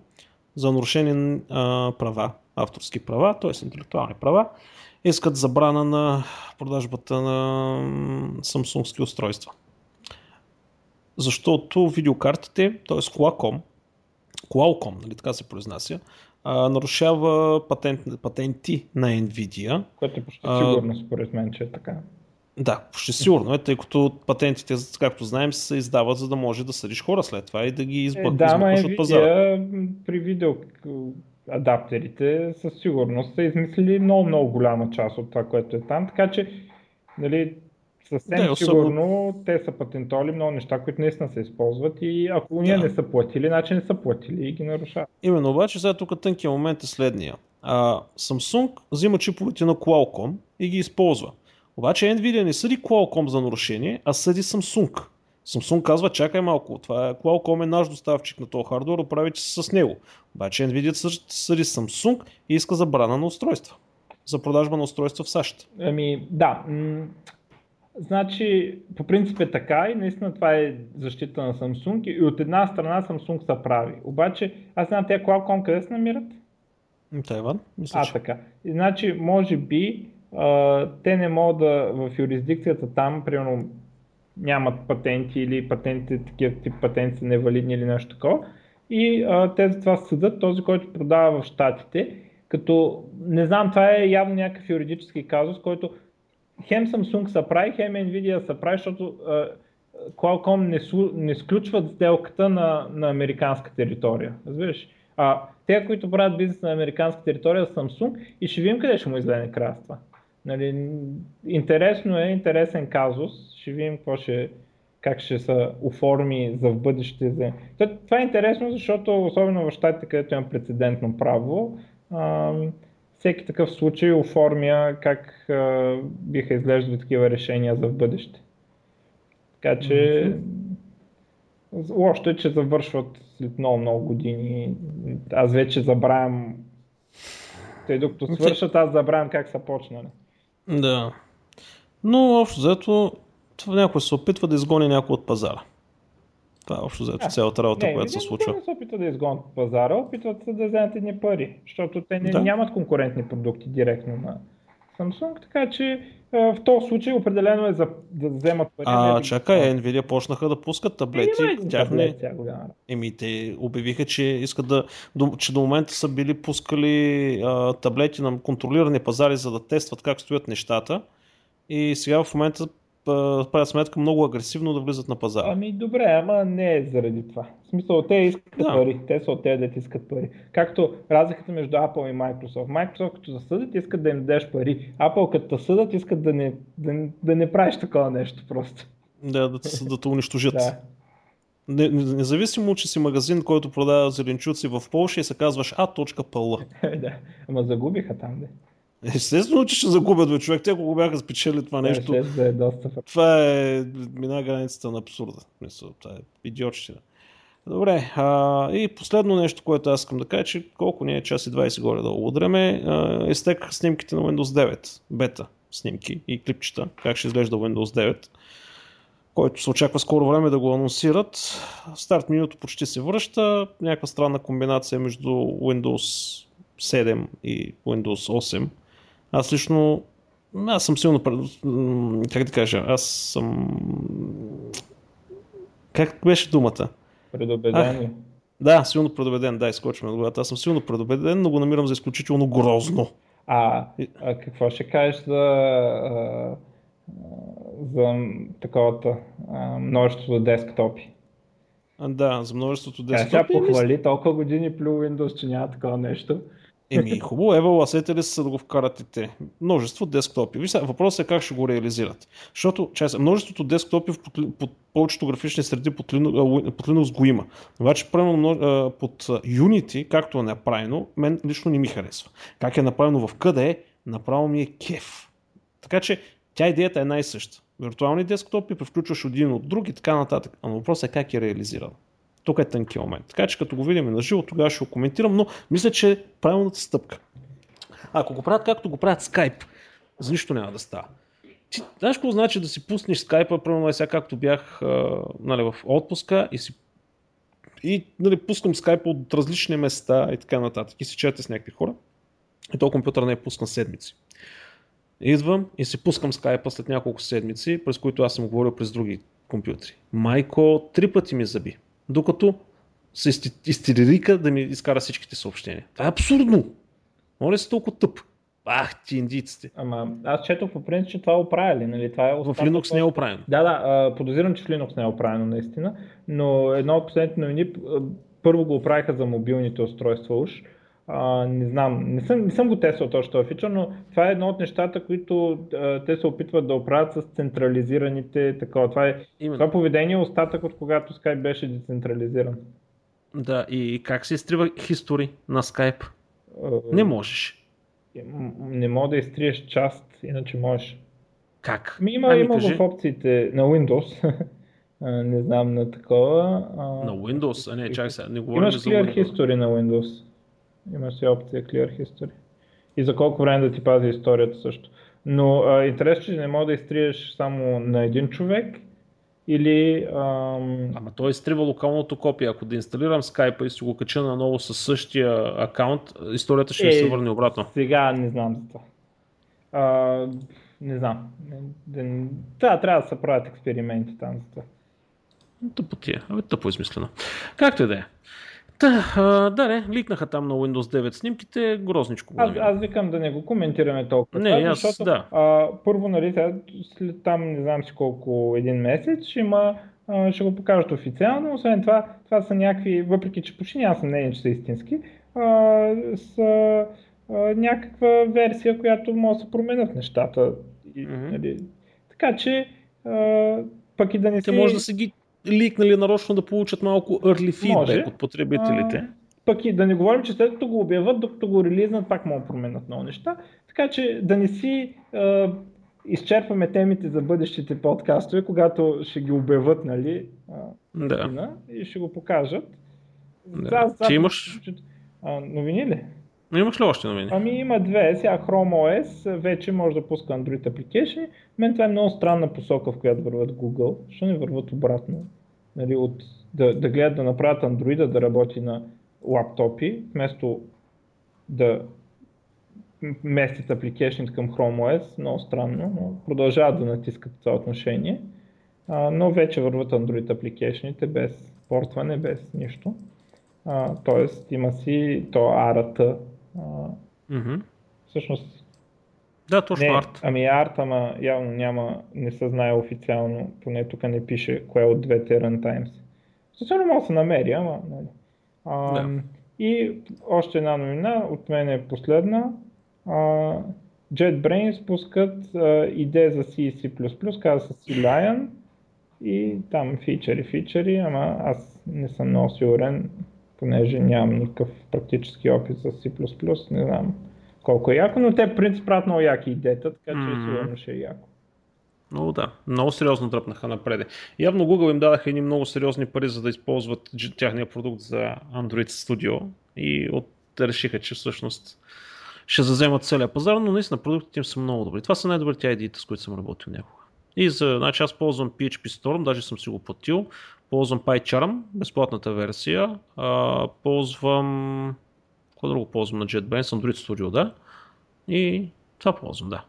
S1: за нарушени а, права, авторски права, т.е. интелектуални права. Искат забрана на продажбата на Samsungски устройства. Защото видеокартите, т.е. Qualcomm, Qualcomm, нали така се произнася, а, нарушава патент, патенти на Nvidia.
S2: Което е почти сигурно според мен, че е така.
S1: Да, почти сигурно е, тъй като патентите, както знаем, се издават, за да може да съдиш хора след това и да ги избък, е,
S2: да, избъкваш от пазара. при видео адаптерите със сигурност са измислили много, много голяма част от това, което е там, така че нали, съвсем да, сигурно те са патентоли много неща, които наистина се използват и ако ние да. не са платили, значи не са платили и ги нарушават.
S1: Именно, обаче сега тук тънкият момент е следния. А, Samsung взима чиповете на Qualcomm и ги използва. Обаче Nvidia не съди Qualcomm за нарушение, а съди Samsung. Samsung казва, чакай малко, това е, Qualcomm е наш доставчик на този хардвер, оправите се с него. Обаче Nvidia съди Samsung и иска забрана на устройства. За продажба на устройства в САЩ.
S2: Ами, да. Значи, по принцип е така и наистина това е защита на Samsung и от една страна Samsung са прави. Обаче, аз знам, те Qualcomm къде се намират?
S1: Тайван,
S2: мисля. А, така. И, значи, може би, а, те не могат да, в юрисдикцията там, примерно, нямат патенти или патентите, такива тип патенти са невалидни или нещо такова. И а, те за това съдат този, който продава в Штатите, като не знам, това е явно някакъв юридически казус, който хем Samsung са прави, хем Nvidia са прави, защото а, Qualcomm не, су, не сключват сделката на, на американска територия. Разбираш? А те, които правят бизнес на американска територия, са Samsung и ще видим къде ще му излезе края това. Нали, интересно е, интересен казус. Ще видим какво ще, как ще се оформи за в бъдеще. За... Това е интересно, защото особено в щатите, където има прецедентно право, всеки такъв случай оформя как а, биха изглеждали такива решения за в бъдеще. Така че лошото е, че завършват след много-много години. Аз вече забравям те докато свършат, аз забравям как са почнали.
S1: Да. Но общо взето някой се опитва да изгони някой от пазара. Това е общо взето цялата работа, която се случва.
S2: Не се опитва да изгонят пазара, опитват се да вземат едни пари, защото те не, да. нямат конкурентни продукти директно на Samsung, така че в този случай определено е за да вземат пари.
S1: А, чакай, Nvidia почнаха да пускат таблети. Е, тях не... Еми, те обявиха, че искат да, че до момента са били пускали а, таблети на контролирани пазари, за да тестват как стоят нещата. И сега в момента правят сметка много агресивно да влизат на пазара.
S2: Ами добре, ама не е заради това. В смисъл, те искат да. пари, те са от тези, да искат пари. Както разликата между Apple и Microsoft. Microsoft като засъдят, искат да им дадеш пари. Apple като съдат, искат да не, да, да не правиш такова нещо просто.
S1: Да, да, да те унищожат. да. Независимо, че си магазин, който продава зеленчуци в Польша и се казваш А.пл.
S2: да, ама загубиха там, да.
S1: Естествено, че ще загубят бе, човек. Те ако го бяха спечели това нещо.
S2: Да, е доста.
S1: Това е мина границата на абсурда. Мисъл, това е идиотщина. Добре, а, и последно нещо, което аз искам да кажа, че колко ни е час и 20 горе да удреме, изтекаха снимките на Windows 9, бета снимки и клипчета, как ще изглежда Windows 9. който се очаква скоро време да го анонсират. Старт менюто почти се връща, някаква странна комбинация между Windows 7 и Windows 8. Аз лично аз съм силно... Как да кажа? Аз съм... Как беше думата?
S2: Предубеден.
S1: Да, силно предубеден, да, изкочваме от главата. Аз съм силно предубеден, но го намирам за изключително грозно.
S2: А, а какво ще кажеш за, за таковата множеството десктопи?
S1: А, да, за множеството
S2: десктопи. Тя похвали толкова години плю Windows, че няма такова нещо.
S1: Еми, хубаво, ева, ласете ли са да го вкарат те? Множество десктопи. Виж, въпросът е как ще го реализират. Защото, чай множеството десктопи в под, под повечето графични среди под Linux, под Linux го има. Обаче, примерно под Unity, както е направено, мен лично не ми харесва. Как е направено в къде е, направо ми е кеф. Така че, тя идеята е най-съща. Виртуални десктопи, превключваш един от друг и така нататък. А въпросът е как е реализиран. Тук е тънки момент. Така че като го видим на живо, тогава ще го коментирам, но мисля, че е правилната стъпка. Ако го правят както го правят Skype, за нищо няма да става. Ти знаеш какво значи да си пуснеш скайпа, примерно сега както бях нали, в отпуска и си и нали, пускам скайпа от различни места и така нататък и си чете с някакви хора и то компютър не е пусна седмици. Идвам и си пускам скайпа след няколко седмици, през които аз съм говорил през други компютри. Майко три пъти ми заби докато се истерика да ми изкара всичките съобщения. Това е абсурдно. Моля се толкова тъп. Ах, ти индийците.
S2: Ама аз четох по принцип, че това е оправили. Нали? Това е
S1: в Linux не е оправено.
S2: Да, да, подозирам, че в Linux не е оправено наистина, но едно от последните новини първо го оправиха за мобилните устройства уж, а, не знам, не съм, не съм го тествал точно този фичър, но това е едно от нещата, които а, те се опитват да оправят с централизираните такова. Това, е, това поведение е остатък от когато Skype беше децентрализиран.
S1: Да, и как се изтрива хистори на Skype? А, не можеш.
S2: Не мога да изтриеш част, иначе можеш.
S1: Как?
S2: Ми има, ами, има кажи... в опциите на Windows. не знам на такова.
S1: А... На Windows? А не, чакай сега, не говорим
S2: Имаш за Clear History на Windows. Имаш си опция Clear History. И за колко време да ти пази историята също. Но а, интересно, че не мога да изтриеш само на един човек или... Ам...
S1: Ама той изтрива локалното копие. Ако да инсталирам Skype и си го кача наново със същия акаунт, историята ще е, се върне обратно.
S2: Сега не знам за това. А, не знам. Да, трябва да се правят експерименти там за това.
S1: Тъпотия. Абе, тъпо измислено. Както и да е. Та, а, да, не, ликнаха там на Windows 9 снимките, грозничко.
S2: Аз, аз викам да не го коментираме толкова.
S1: Не, аз, защото, да.
S2: а, първо, нали, след там не знам си колко, един месец, ще има а, ще го покажат официално. Освен това, това са някакви, въпреки че почти няма съмнение, че са истински, а, са а, някаква версия, която може да се променят нещата. И, mm-hmm. нали, така че, а, пък и да не
S1: Те може да се ги ликнали нарочно да получат малко early feedback от потребителите. А,
S2: пък и да не говорим, че след като го обяват, докато го релизнат, пак могат да променят много неща. Така че да не си а, изчерпваме темите за бъдещите подкастове, когато ще ги обяват, нали? А,
S1: да.
S2: И ще го покажат.
S1: Да. За, за, Ти имаш...
S2: А, новини ли?
S1: Но имаш ли още новини?
S2: Ами има две. Сега Chrome OS вече може да пуска Android application. Мен това е много странна посока, в която върват Google. Защо не върват обратно? Нали, от, да, да гледат да направят Android да работи на лаптопи, вместо да местят application към Chrome OS. Много странно, но продължават да натискат това отношение. А, но вече върват Android application без портване, без нищо. Тоест има си то арата
S1: Mm-hmm.
S2: Всъщност.
S1: Да, точно
S2: не,
S1: арт.
S2: Ами арт, ама явно няма, не се знае официално, поне тук не пише кое от двете runtimes. Социално мога да се намери, ама. Нали. А, да. И още една новина, от мен е последна. А, JetBrains пускат а, идея за C и C++, казва се C-Lion и там фичери, фичери, ама аз не съм много сигурен понеже нямам никакъв практически опит с C++, не знам колко е яко, но те в принцип правят много яки идеята, така че mm-hmm. сигурно ще е яко.
S1: Много да, много сериозно дръпнаха напред. Явно Google им дадаха едни много сериозни пари, за да използват тяхния продукт за Android Studio и от, решиха, че всъщност ще заземат целият пазар, но наистина продуктите им са много добри. Това са най-добрите идеите, с които съм работил някога. И за, значи аз ползвам PHP Storm, даже съм си го платил. Ползвам PyCharm, безплатната версия. А, ползвам... Какво друго ползвам на JetBrains? Android Studio, да. И това ползвам, да.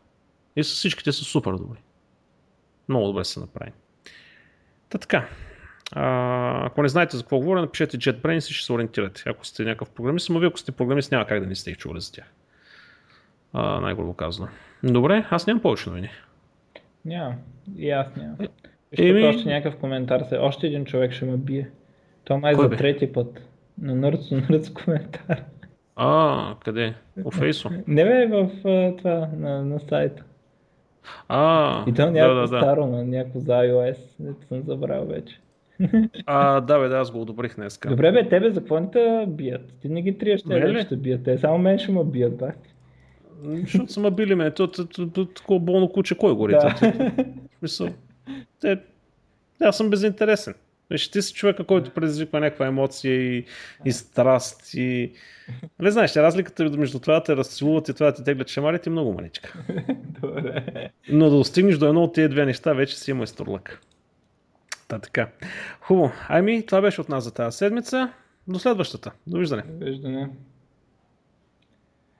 S1: И с всичките са супер добри. Много добре са направени. Та така. А, ако не знаете за какво говоря, напишете JetBrains и ще се ориентирате. Ако сте някакъв програмист, но вие ако сте програмист, няма как да не сте чували за тях. Най-грубо казано. Добре, аз нямам повече новини.
S2: Няма. И аз нямам. Е, Еми... още някакъв коментар се. Още един човек ще ме бие. То май за бе? трети път. На нърц, нърц коментар.
S1: А, къде? По фейсо?
S2: Не бе, в това, на, на сайта.
S1: А,
S2: И то някакво да, да, старо, на някакво за iOS. Не съм забрал вече.
S1: А, да, бе, да, аз го одобрих днес.
S2: Добре, бе, тебе за какво не те бият? Ти не ги триеш, те ще бият. Те само мен ще ме бият, бе.
S1: Защото са ме били ме. Такова болно куче, кой го Да. Мисъл, те, аз съм безинтересен. Виж, ти си човека, който предизвиква някаква емоция и, и страст и... Не знаеш, разликата между това да те разцелуват и това да ти теглят шамарите е много маничка.
S2: Добре.
S1: Но да достигнеш до едно от тези две неща, вече си има стурлък. Та така. Хубаво. Ами, това беше от нас за тази седмица. До следващата. Довиждане.
S2: Довиждане.